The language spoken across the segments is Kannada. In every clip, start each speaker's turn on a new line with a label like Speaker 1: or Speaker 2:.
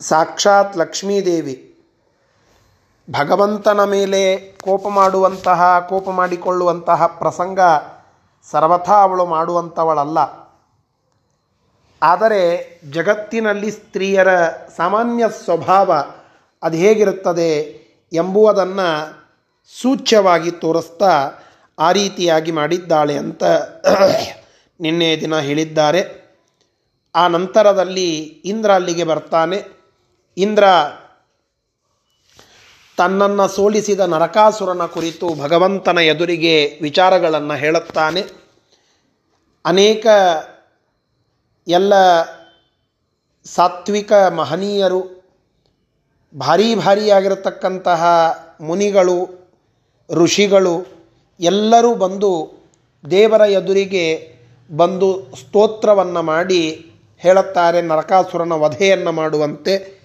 Speaker 1: ಸಾಕ್ಷಾತ್ ಲಕ್ಷ್ಮೀದೇವಿ. ಭಗವಂತನ ಮೇಲೆ ಕೋಪ ಮಾಡುವಂತಹ, ಕೋಪ ಮಾಡಿಕೊಳ್ಳುವಂತಹ ಪ್ರಸಂಗ ಸರ್ವಥಾ ಅವಳು ಮಾಡುವಂಥವಳಲ್ಲ ಆದರೆ ಜಗತ್ತಿನಲ್ಲಿ ಸ್ತ್ರೀಯರ ಸಾಮಾನ್ಯ ಸ್ವಭಾವ ಅದು ಹೇಗಿರುತ್ತದೆ ಎಂಬುವುದನ್ನು ಸೂಚ್ಯವಾಗಿ ತೋರಿಸ್ತಾ ಆ ರೀತಿಯಾಗಿ ಮಾಡಿದ್ದಾಳೆ ಅಂತ ನಿನ್ನೆ ದಿನ ಹೇಳಿದ್ದಾರೆ. ಆ ನಂತರದಲ್ಲಿ ಇಂದ್ರ ಅಲ್ಲಿಗೆ ಬರ್ತಾನೆ. ಇಂದ್ರ ತನ್ನನ್ನು ಸೋಲಿಸಿದ ನರಕಾಸುರನ ಕುರಿತು ಭಗವಂತನ ಎದುರಿಗೆ ವಿಚಾರಗಳನ್ನು ಹೇಳುತ್ತಾನೆ. ಅನೇಕ ಎಲ್ಲ ಸಾತ್ವಿಕ ಮಹನೀಯರು, ಭಾರೀ ಭಾರಿಯಾಗಿರತಕ್ಕಂತಹ ಮುನಿಗಳು, ಋಷಿಗಳು ಎಲ್ಲರೂ ಬಂದು ದೇವರ ಎದುರಿಗೆ ಬಂದು ಸ್ತೋತ್ರವನ್ನು ಮಾಡಿ ಹೇಳುತ್ತಾರೆ, ನರಕಾಸುರನ ವಧೆಯನ್ನು ಮಾಡುವಂತೆ.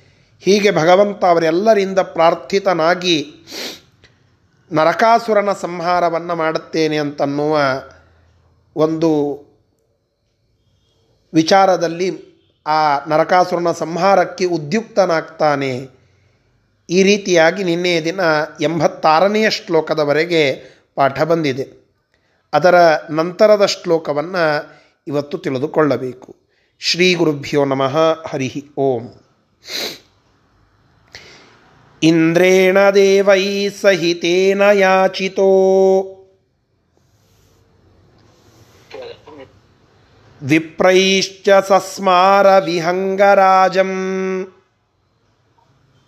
Speaker 1: ಹೀಗೆ ಭಗವಂತ ಅವರೆಲ್ಲರಿಂದ ಪ್ರಾರ್ಥಿತನಾಗಿ ನರಕಾಸುರನ ಸಂಹಾರವನ್ನು ಮಾಡುತ್ತೇನೆ ಅಂತನ್ನುವ ಒಂದು ವಿಚಾರದಲ್ಲಿ ಆ ನರಕಾಸುರನ ಸಂಹಾರಕ್ಕೆ ಉದ್ಯುಕ್ತನಾಗ್ತಾನೆ. ಈ ರೀತಿಯಾಗಿ ನಿನ್ನೆಯ ದಿನ ಎಂಬತ್ತಾರನೆಯ ಶ್ಲೋಕದವರೆಗೆ ಪಾಠ ಬಂದಿದೆ. ಅದರ ನಂತರದ ಶ್ಲೋಕವನ್ನು ಇವತ್ತು ತಿಳಿದುಕೊಳ್ಳಬೇಕು. ಶ್ರೀ ಗುರುಭ್ಯೋ ನಮಃ ಹರಿ ಓಂ. ಇಂದ್ರೇಣ ದೇವೈ ಸಹಿತೇನ ಯಾಚಿತೋ. ವಿಪ್ರೈಶ್ಚ ಸಸ್ಮಾರ ವಿಹಂಗರಾಜಂ.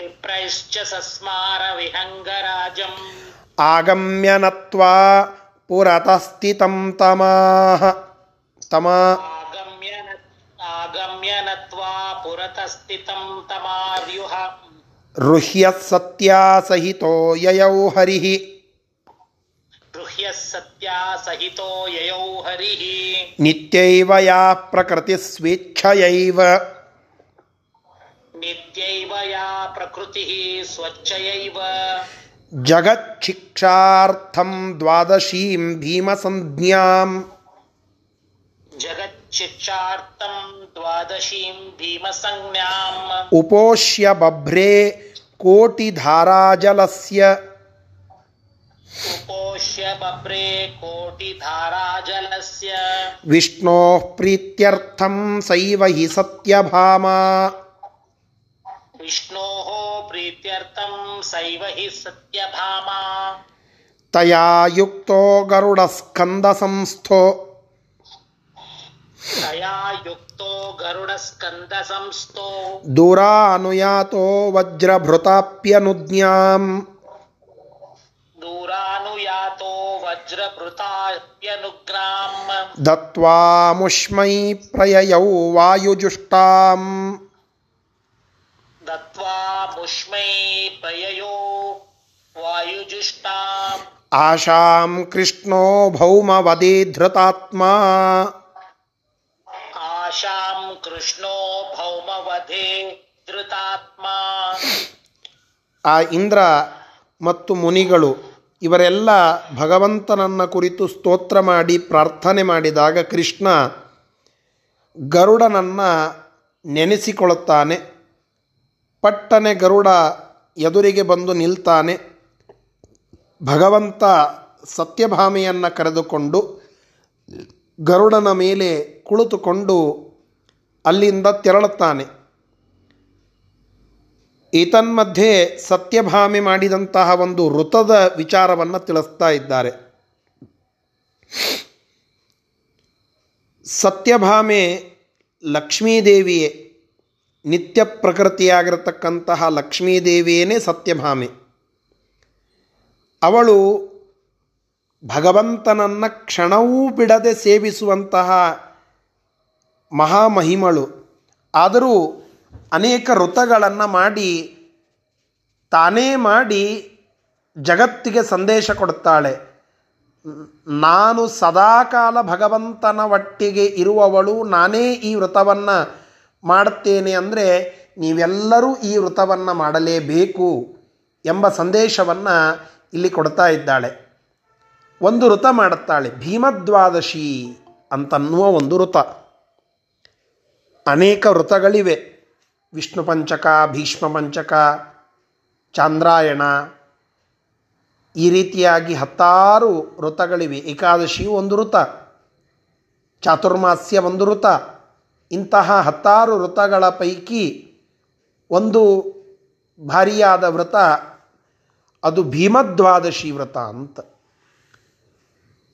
Speaker 2: ವಿಪ್ರೈಶ್ಚ ಸಸ್ಮಾರ ವಿಹಂಗರಾಜಂ.
Speaker 1: ಆಗಮ್ಯ ನತ್ವಾ ಪುರತಸ್ಥಿತಂ ತಮಾಹ. ತಮಾ. ಆಗಮ್ಯ ಆಗಮ್ಯ ನತ್ವಾ
Speaker 2: ಪುರತಸ್ಥಿತಂ ತಮಾರ್ಯುಹ ऋह्यसत्यासहितो ययौ हरिः।
Speaker 1: ययौ हरिः। नित्यैव प्रकृतिस्वेच्छयैव।
Speaker 2: नित्यैव प्रकृतिः स्वच्छयैव।
Speaker 1: जगच्छिक्षार्थं द्वादशीं भीमसंज्ञाम्।
Speaker 2: जगत् शिक्षार्थं द्वादशीं भीमसंज्ञाम्।
Speaker 1: उपोष्य बभ्रे कोटिधाराजलस्य।
Speaker 2: उपोष्य बभ्रे कोटिधाराजलस्य।
Speaker 1: विष्णोः प्रीत्यर्थं सैव हि सत्यभामा।
Speaker 2: विष्णोः प्रीत्यर्थं सैव हि सत्यभामा। तया युक्तो गरुडस्कन्दसंस्थो।
Speaker 1: ದಯಾಯುಕ್ತೋ ಗರುಡಸ್ಕಂದ ಸಂಸ್ಥೋ ದೂರಾನುಯಾತೋ ವಜ್ರಭೃತಾಪ್ಯನುಜ್ಞಾಂ.
Speaker 2: ದೂರಾನುಯಾತೋ ವಜ್ರಭೃತಾಪ್ಯನುಗ್ರಾಂ.
Speaker 1: ದತ್ವಾ ಮುಷ್ಮೈ ಪ್ರಯಯೌ ವಾಯುಜುಷ್ಟಾಂ.
Speaker 2: ದತ್ವಾ ಮುಷ್ಮೈ ಪ್ರಯಯೋ ವಾಯುಜುಷ್ಟಾಂ.
Speaker 1: ಆಶಾಂ ಕೃಷ್ಣೋ ಭೌಮವದೇ ಧೃತಾತ್ಮ.
Speaker 2: आशां कृष्णो भौमवधे धृतात्मा
Speaker 1: ಆ ಇಂದ್ರ ಮತ್ತು ಮುನಿಗಳು ಇವರೆಲ್ಲ ಭಗವಂತನನ್ನ ಕುರಿತು ಸ್ತೋತ್ರ ಮಾಡಿ ಪ್ರಾರ್ಥನೆ ಮಾಡಿದಾಗ ಕೃಷ್ಣ ಗರುಡನನ್ನು ನೆನೆಸಿಕೊಳ್ಳುತ್ತಾನೆ ಪಟ್ಟನೆ ಗರುಡ ಎದುರಿಗೆ ಬಂದು ನಿಲ್ತಾನೆ ಭಗವಂತ ಸತ್ಯಭಾಮೆಯನ್ನು ಕರೆದುಕೊಂಡು ಗರುಡನ ಮೇಲೆ ಕುಳಿತುಕೊಂಡು ಅಲ್ಲಿಂದ ತೆರಳುತ್ತಾನೆ. ಏತನ್ಮಧ್ಯೆ ಸತ್ಯಭಾಮೆ ಮಾಡಿದಂತಹ ಒಂದು ವೃತದ ವಿಚಾರವನ್ನು ತಿಳಿಸ್ತಾ ಇದ್ದಾರೆ. ಸತ್ಯಭಾಮೆ ಲಕ್ಷ್ಮೀದೇವಿಯೇ, ನಿತ್ಯ ಪ್ರಕೃತಿಯಾಗಿರತಕ್ಕಂತಹ ಲಕ್ಷ್ಮೀದೇವಿಯೇ ಸತ್ಯಭಾಮೆ. ಅವಳು ಭಗವಂತನನ್ನು ಕ್ಷಣವೂ ಬಿಡದೆ ಸೇವಿಸುವಂತಹ ಮಹಾಮಹಿಮಳು. ಆದರೂ ಅನೇಕ ವೃತಗಳನ್ನು ಮಾಡಿ, ತಾನೇ ಮಾಡಿ ಜಗತ್ತಿಗೆ ಸಂದೇಶ ಕೊಡುತ್ತಾಳೆ. ನಾನು ಸದಾಕಾಲ ಭಗವಂತನ ಒಟ್ಟಿಗೆ ಇರುವವಳು, ನಾನೇ ಈ ವ್ರತವನ್ನು ಮಾಡುತ್ತೇನೆ ಅಂದರೆ ನೀವೆಲ್ಲರೂ ಈ ವ್ರತವನ್ನು ಮಾಡಲೇಬೇಕು ಎಂಬ ಸಂದೇಶವನ್ನು ಇಲ್ಲಿ ಕೊಡ್ತಾ ಇದ್ದಾಳೆ. ಒಂದು ಋತ ಮಾಡುತ್ತಾಳೆ, ಭೀಮದ್ವಾದಶಿ ಅಂತನ್ನುವ ಒಂದು ಋತ ಅನೇಕ ವ್ರತಗಳಿವೆ. ವಿಷ್ಣು ಪಂಚಕ, ಭೀಷ್ಮ ಪಂಚಕ, ಚಾಂದ್ರಾಯಣ. ಈ ರೀತಿಯಾಗಿ ಹತ್ತಾರು ವೃತಗಳಿವೆ ಏಕಾದಶಿ ಒಂದು ವೃತ ಚಾತುರ್ಮಾಸ್ಯ ಒಂದು ವೃತ ಇಂತಹ ಹತ್ತಾರು ವೃತಗಳ ಪೈಕಿ ಒಂದು ಭಾರಿಯಾದ ವ್ರತ ಅದು ಭೀಮದ್ವಾದಶಿ ವ್ರತ ಅಂತ.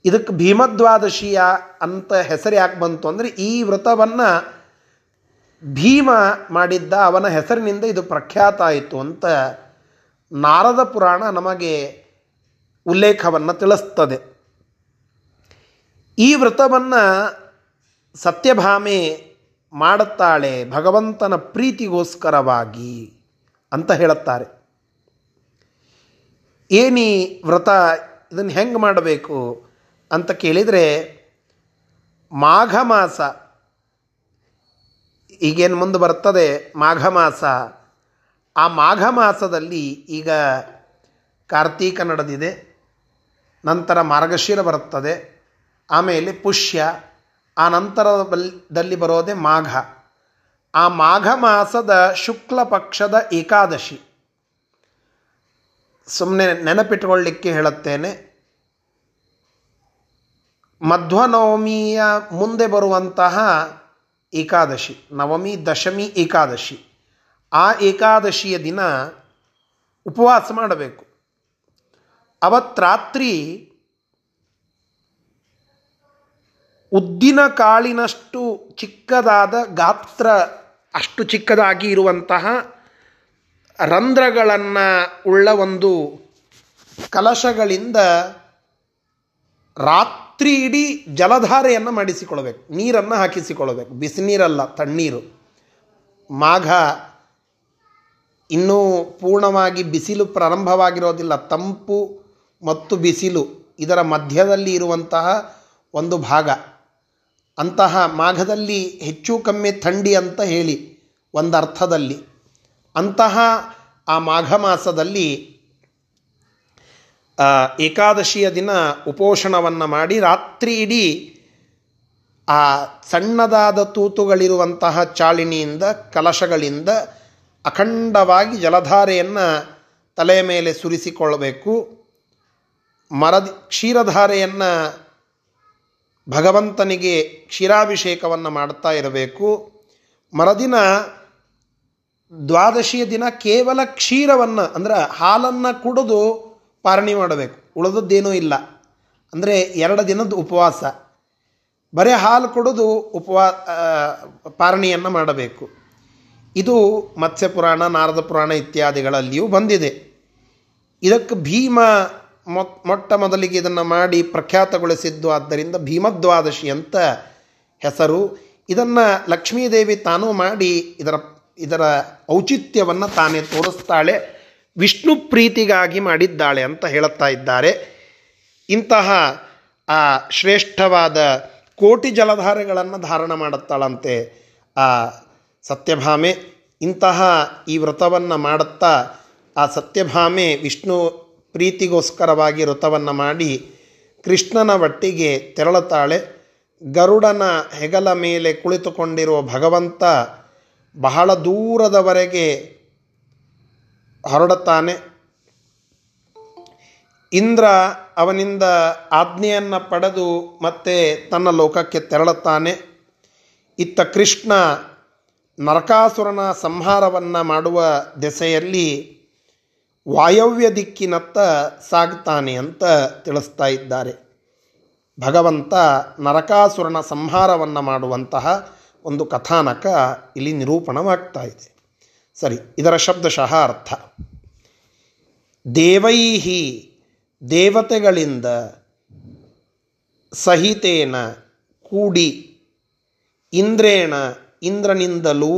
Speaker 1: ಇದಕ್ಕೆ ಭೀಮದ್ವಾದಶಿಯ ಅಂತ ಹೆಸರು ಯಾಕೆ ಬಂತು ಅಂದರೆ ಈ ವ್ರತವನ್ನು ಭೀಮ ಮಾಡಿದ್ದ ಅವನ ಹೆಸರಿನಿಂದ ಇದು ಪ್ರಖ್ಯಾತ ಆಯಿತು ಅಂತ ನಾರದ ಪುರಾಣ ನಮಗೆ ಉಲ್ಲೇಖವನ್ನು ತಿಳಿಸ್ತದೆ. ಈ ವ್ರತವನ್ನು ಸತ್ಯಭಾಮೆ ಮಾಡುತ್ತಾಳೆ ಭಗವಂತನ ಪ್ರೀತಿಗೋಸ್ಕರವಾಗಿ ಅಂತ ಹೇಳುತ್ತಾರೆ. ಏನಿ ವ್ರತ ಇದನ್ನು ಹೆಂಗೆ ಮಾಡಬೇಕು ಅಂತ ಕೇಳಿದರೆ ಮಾಘ ಮಾಸ ಈಗೇನು ಮುಂದೆ ಬರ್ತದೆ ಮಾಘ ಮಾಸ ಆ ಮಾಘ ಮಾಸದಲ್ಲಿ ಈಗ ಕಾರ್ತೀಕ ನಡೆದಿದೆ. ನಂತರ ಮಾರ್ಗಶಿರ ಬರುತ್ತದೆ. ಆಮೇಲೆ ಪುಷ್ಯ. ಆ ನಂತರದಲ್ಲಿ ಬರೋದೇ ಮಾಘ. ಆ ಮಾಘ ಮಾಸದ ಶುಕ್ಲ ಪಕ್ಷದ ಏಕಾದಶಿ. ಸುಮ್ಮನೆ ನೆನಪಿಟ್ಕೊಳ್ಳಿಕ್ಕೆ ಹೇಳುತ್ತೇನೆ. ಮಧ್ವನವಮಿಯ ಮುಂದೆ ಬರುವಂತಹ ಏಕಾದಶಿ, ನವಮಿ, ದಶಮಿ, ಏಕಾದಶಿ. ಆ ಏಕಾದಶಿಯ ದಿನ ಉಪವಾಸ ಮಾಡಬೇಕು. ಅವತ್ರಾತ್ರಿ ಉದ್ದಿನ ಕಾಳಿನಷ್ಟು ಚಿಕ್ಕದಾದ ಗಾತ್ರ, ಅಷ್ಟು ಚಿಕ್ಕದಾಗಿ ಇರುವಂತಹ ರಂಧ್ರಗಳನ್ನು ಉಳ್ಳ ಒಂದು ಕಲಶಗಳಿಂದ ರಾತ್ರಿ ಇಡೀ ಜಲಧಾರೆಯನ್ನು ಮಾಡಿಸಿಕೊಳ್ಬೇಕು ನೀರನ್ನು ಹಾಕಿಸಿಕೊಳ್ಬೇಕು ಬಿಸಿನೀರಲ್ಲ, ತಣ್ಣೀರು. ಮಾಘ ಇನ್ನೂ ಪೂರ್ಣವಾಗಿ ಬಿಸಿಲು ಪ್ರಾರಂಭವಾಗಿರೋದಿಲ್ಲ. ತಂಪು ಮತ್ತು ಬಿಸಿಲು, ಇದರ ಮಧ್ಯದಲ್ಲಿ ಇರುವಂತಹ ಒಂದು ಭಾಗ. ಅಂತಹ ಮಾಘದಲ್ಲಿ ಹೆಚ್ಚು ಕಮ್ಮಿ ಥಂಡಿ ಅಂತ ಹೇಳಿ ಒಂದು ಅರ್ಥದಲ್ಲಿ ಅಂತಹ ಆ ಮಾಘ ಮಾಸದಲ್ಲಿ ಏಕಾದಶಿಯ ದಿನ ಉಪೋಷಣವನ್ನು ಮಾಡಿ ರಾತ್ರಿ ಇಡೀ ಆ ಸಣ್ಣದಾದ ತೂತುಗಳಿರುವಂತಹ ಚಾಳಿನಿಯಿಂದ, ಕಲಶಗಳಿಂದ ಅಖಂಡವಾಗಿ ಜಲಧಾರೆಯನ್ನು ತಲೆಯ ಮೇಲೆ ಸುರಿಸಿಕೊಳ್ಳಬೇಕು. ಮರದ ಕ್ಷೀರಧಾರೆಯನ್ನು ಭಗವಂತನಿಗೆ ಕ್ಷೀರಾಭಿಷೇಕವನ್ನು ಮಾಡ್ತಾ ಇರಬೇಕು. ಮರದಿನ ದ್ವಾದಶಿಯ ದಿನ ಕೇವಲ ಕ್ಷೀರವನ್ನು, ಅಂದರೆ ಹಾಲನ್ನು ಕುಡಿದು ಪಾರಣಿ ಮಾಡಬೇಕು. ಉಳಿದದ್ದೇನೂ ಇಲ್ಲ. ಅಂದರೆ ಎರಡು ದಿನದ ಉಪವಾಸ. ಬರೇ ಹಾಲು ಕೊಡೋದು ಉಪವಾ ಪಾರಣಿಯನ್ನು ಮಾಡಬೇಕು. ಇದು ಮತ್ಸ್ಯ ಪುರಾಣ ನಾರದ ಪುರಾಣ ಇತ್ಯಾದಿಗಳಲ್ಲಿಯೂ ಬಂದಿದೆ. ಇದಕ್ಕೆ ಭೀಮ ಮೊಟ್ಟ ಮೊದಲಿಗೆ ಇದನ್ನು ಮಾಡಿ ಪ್ರಖ್ಯಾತಗೊಳಿಸಿದ್ದು ಆದ್ದರಿಂದ ಭೀಮದ್ವಾದಶಿ ಅಂತ ಹೆಸರು. ಇದನ್ನು ಲಕ್ಷ್ಮೀದೇವಿ ತಾನೂ ಮಾಡಿ ಇದರ ಇದರ ಔಚಿತ್ಯವನ್ನು ತಾನೇ ತೋರಿಸ್ತಾಳೆ. ವಿಷ್ಣು ಪ್ರೀತಿಗಾಗಿ ಮಾಡಿದ್ದಾಳೆ ಅಂತ ಹೇಳುತ್ತಾ ಇದ್ದಾರೆ. ಇಂತಹ ಆ ಶ್ರೇಷ್ಠವಾದ ಕೋಟಿ ಜಲಧಾರೆಗಳನ್ನು ಧಾರಣ ಮಾಡುತ್ತಾಳಂತೆ ಆ ಸತ್ಯಭಾಮೆ. ಇಂತಹ ಈ ವ್ರತವನ್ನು ಮಾಡುತ್ತಾ ಆ ಸತ್ಯಭಾಮೆ ವಿಷ್ಣು ಪ್ರೀತಿಗೋಸ್ಕರವಾಗಿ ವ್ರತವನ್ನು ಮಾಡಿ ಕೃಷ್ಣನ ಒಟ್ಟಿಗೆ ತೆರಳುತ್ತಾಳೆ. ಗರುಡನ ಹೆಗಲ ಮೇಲೆ ಕುಳಿತುಕೊಂಡಿರುವ ಭಗವಂತ ಬಹಳ ದೂರದವರೆಗೆ ಹೊರಡುತ್ತಾನೆ ಇಂದ್ರ ಅವನಿಂದ ಆಜ್ಞೆಯನ್ನು ಪಡೆದು ಮತ್ತೆ ತನ್ನ ಲೋಕಕ್ಕೆ ತೆರಳುತ್ತಾನೆ. ಇತ್ತ ಕೃಷ್ಣ ನರಕಾಸುರನ ಸಂಹಾರವನ್ನು ಮಾಡುವ ದೆಸೆಯಲ್ಲಿ ವಾಯವ್ಯ ದಿಕ್ಕಿನತ್ತ ಸಾಗ್ತಾನೆ ಅಂತ ತಿಳಿಸ್ತಾ ಇದ್ದಾರೆ. ಭಗವಂತ ನರಕಾಸುರನ ಸಂಹಾರವನ್ನು ಮಾಡುವಂತಹ ಒಂದು ಕಥಾನಕ ಇಲ್ಲಿ ನಿರೂಪಣವಾಗ್ತಾ ಇದೆ. ಸರಿ, ಇದರ ಶಬ್ದಶಃ ಅರ್ಥ ದೇವೈಹಿ ದೇವತೆಗಳಿಂದ ಸಹಿತೇನ ಕೂಡಿ ಇಂದ್ರೇಣ ಇಂದ್ರನಿಂದಲೂ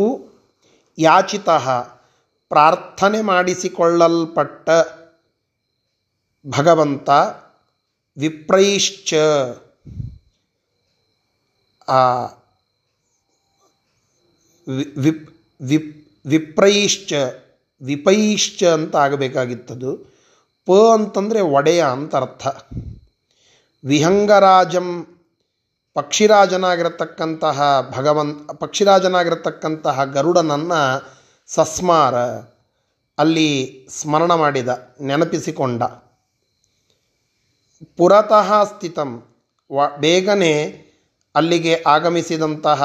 Speaker 1: ಯಾಚಿತ ಪ್ರಾರ್ಥನೆ ಮಾಡಿಸಿಕೊಳ್ಳಲ್ಪಟ್ಟ ಭಗವಂತ ವಿಪ್ರೈಶ್ಚ. ವಿಪ್ ವಿಪ್ ವಿಪ್ರೈಶ್ಚ, ವಿಪೈಶ್ಚ ಅಂತ ಆಗಬೇಕಾಗಿತ್ತದು ಪ ಅಂತಂದರೆ ಒಡೆಯ ಅಂತ ಅರ್ಥ. ವಿಹಂಗರಾಜಂ ಪಕ್ಷಿರಾಜನಾಗಿರತಕ್ಕಂತಹ ಭಗವನ್, ಪಕ್ಷಿರಾಜನಾಗಿರತಕ್ಕಂತಹ ಗರುಡನನ್ನು ಸಸ್ಮಾರ ಅಲ್ಲಿ ಸ್ಮರಣ ಮಾಡಿದ, ನೆನಪಿಸಿಕೊಂಡ. ಪುರತಃ ಸ್ಥಿತಂ, ವ, ಬೇಗನೆ ಅಲ್ಲಿಗೆ ಆಗಮಿಸಿದಂತಹ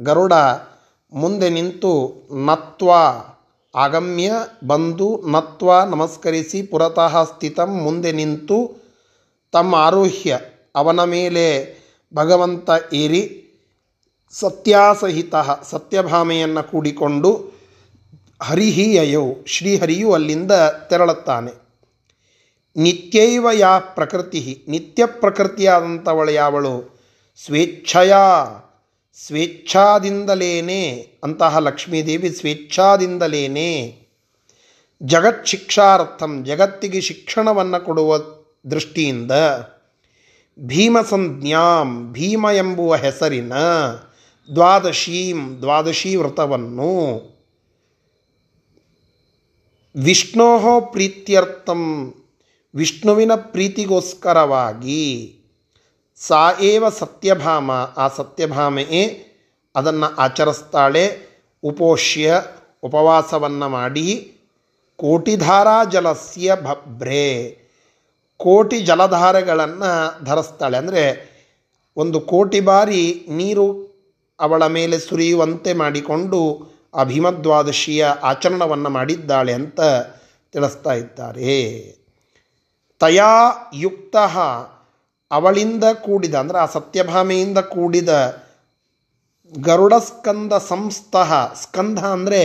Speaker 1: ಗರುಡ ಮುಂದೆ ನಿಂತು ನತ್ವ, ಆಗಮ್ಯ ಬಂದು ನತ್ವ, ನಮಸ್ಕರಿಸಿ, ಪುರತಃ ಸ್ಥಿತಂ, ಮುಂದೆ ನಿಂತು ತಮ್ಮ ಆರೋಹ್ಯ, ಅವನ ಮೇಲೆ ಭಗವಂತ ಏರಿ, ಸತ್ಯಾಸಹಿತ, ಸತ್ಯಭಾಮೆಯನ್ನು ಕೂಡಿಕೊಂಡು ಹರಿಹಿಯಯೌ ಶ್ರೀಹರಿಯು ಅಲ್ಲಿಂದ ತೆರಳುತ್ತಾನೆ. ನಿತ್ಯೈವ ಯಾ ಪ್ರಕೃತಿ ನಿತ್ಯ ಪ್ರಕೃತಿಯಾದಂಥವಳು ಯಾವಳು? ಸ್ವೇಚ್ಛಯ. ಸ್ವೇಚ್ಛಾದಿಂದಲೇನೆ ಅಂತಹ ಲಕ್ಷ್ಮೀದೇವಿ ಸ್ವೇಚ್ಛಾದಿಂದಲೇನೆ ಜಗತ್ ಶಿಕ್ಷಾರ್ಥಂ, ಜಗತ್ತಿಗೆ ಶಿಕ್ಷಣವನ್ನು ಕೊಡುವ ದೃಷ್ಟಿಯಿಂದ ಭೀಮಸಂಜ್ಞಾಂ, ಭೀಮ ಎಂಬುವ ಹೆಸರಿನ ದ್ವಾದಶೀಂ, ದ್ವಾದಶೀ ವ್ರತವನ್ನು ವಿಷ್ಣೋ ಪ್ರೀತ್ಯರ್ಥಂ, ವಿಷ್ಣುವಿನ ಪ್ರೀತಿಗೋಸ್ಕರವಾಗಿ ಸಾ ಏವ ಸತ್ಯಭಾಮ ಆ ಸತ್ಯಭಾಮೆಯೇ ಅದನ್ನು ಆಚರಿಸ್ತಾಳೆ, ಉಪೋಷ್ಯ ಉಪವಾಸವನ್ನು ಮಾಡಿ, ಕೋಟಿಧಾರಾ ಜಲಸ್ಯ ಭಭ್ರೆ ಕೋಟಿ ಜಲಧಾರೆಗಳನ್ನು ಧರಿಸ್ತಾಳೆ. ಅಂದರೆ ಒಂದು ಕೋಟಿ ಬಾರಿ ನೀರು ಅವಳ ಮೇಲೆ ಸುರಿಯುವಂತೆ ಮಾಡಿಕೊಂಡು ಆ ಭೀಮದ್ವಾದಶಿಯ ಆಚರಣವನ್ನು ಮಾಡಿದ್ದಾಳೆ ಅಂತ ತಿಳಿಸ್ತಾ ಇದ್ದಾರೆ. ತಯಾ ಯುಕ್ತ ಅವಳಿಂದ ಕೂಡಿದ, ಅಂದರೆ ಆ ಸತ್ಯಭಾಮೆಯಿಂದ ಕೂಡಿದ ಗರುಡ ಸ್ಕಂದ ಸಂಸ್ಥ ಸ್ಕಂಧ ಅಂದರೆ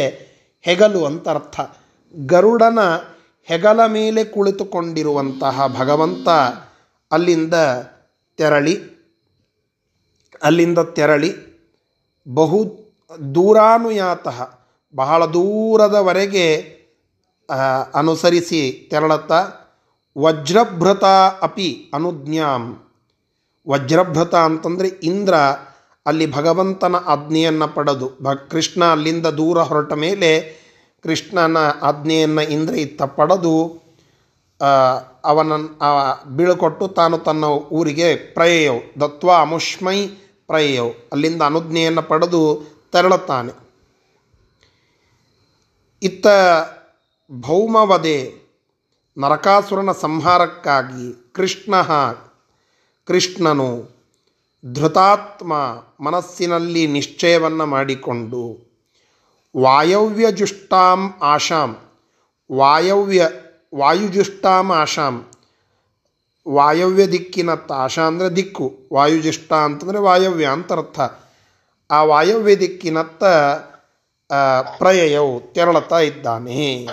Speaker 1: ಹೆಗಲು ಅಂತ ಅರ್ಥ. ಗರುಡನ ಹೆಗಲ ಮೇಲೆ ಕುಳಿತುಕೊಂಡಿರುವಂತಹ ಭಗವಂತ ಅಲ್ಲಿಂದ ತೆರಳಿ ಅಲ್ಲಿಂದ ತೆರಳಿ ಬಹು ದೂರಾನುಯಾತ, ಬಹಳ ದೂರದವರೆಗೆ ಅನುಸರಿಸಿ ತೆರಳುತ್ತಾ ವಜ್ರಭೃತ ಅಪಿ ಅನುಜ್ಞಾಂ. ವಜ್ರಭೃತ ಅಂತಂದರೆ ಇಂದ್ರ, ಅಲ್ಲಿ ಭಗವಂತನ ಆಜ್ಞೆಯನ್ನು ಪಡೆದು, ಭ, ಕೃಷ್ಣ ಅಲ್ಲಿಂದ ದೂರ ಹೊರಟ ಮೇಲೆ ಕೃಷ್ಣನ ಆಜ್ಞೆಯನ್ನು ಇಂದ್ರ ಇತ್ತ ಪಡೆದು ಅವನ ಬೀಳ್ಕೊಟ್ಟು ತಾನು ತನ್ನ ಊರಿಗೆ ಪ್ರಯಯವು ದತ್ವ ಅಮುಷ್ಮೈ ಪ್ರಯಯವು ಅಲ್ಲಿಂದ ಅನುಜ್ಞೆಯನ್ನು ಪಡೆದು ತೆರಳುತ್ತಾನೆ. ಇತ್ತ ಭೌಮವಧೆ ನರಕಾಸುರನ ಸಂಹಾರಕ್ಕಾಗಿ ಕೃಷ್ಣ, ಕೃಷ್ಣನು ಧೃತಾತ್ಮ ಮನಸ್ಸಿನಲ್ಲಿ ನಿಶ್ಚಯವನ್ನು ಮಾಡಿಕೊಂಡು ವಾಯವ್ಯಜುಷ್ಟಾಂ ಆಶಾಂ, ವಾಯವ್ಯ, ವಾಯುಜುಷ್ಟಾಂ ಆಶಾಂ, ವಾಯವ್ಯ ದಿಕ್ಕಿನತ್ತ ಆಶಾ ಅಂದರೆ ದಿಕ್ಕು, ವಾಯುಜುಷ್ಟ ಅಂತಂದರೆ ವಾಯವ್ಯ ಅಂತ ಅರ್ಥ. ಆ ವಾಯವ್ಯ ದಿಕ್ಕಿನತ್ತ ಪ್ರಯಯವು ತೆರಳುತ್ತಾ ಇದ್ದಾನೆ.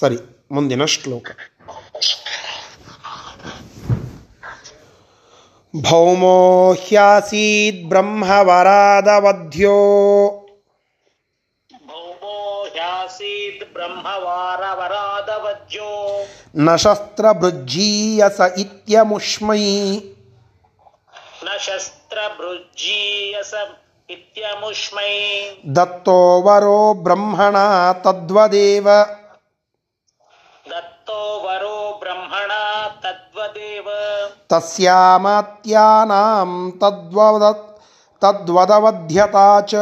Speaker 1: ಸರಿ. ಮುಂದಿನ ಶ್ಲೋಕ ಭೌಮೋ ಹ್ಯಾಸೀದ್ ಬ್ರಹ್ಮವರಾದವಧ್ಯ
Speaker 2: ಭೌಮೋ ಹ್ಯಾಸೀತ್ ಬ್ರಹ್ಮವಾರವರಾದವಜ್ಜೋ
Speaker 1: ನ ಶಸ್ತ್ರಭೃಜ್ಜೀಯಸ ಇತ್ಯಮುಷ್ಮೈ
Speaker 2: ನ ಶಸ್ತ್ರಭೃಜ್ಜೀಯಸ ಇತ್ಯಮುಷ್ಮೈ
Speaker 1: ತಸ್ಯಾಮಾತ್ಯಾನಾಂ ತದ್ವದ ತದ್ವದವಧ್ಯತಾ ಚ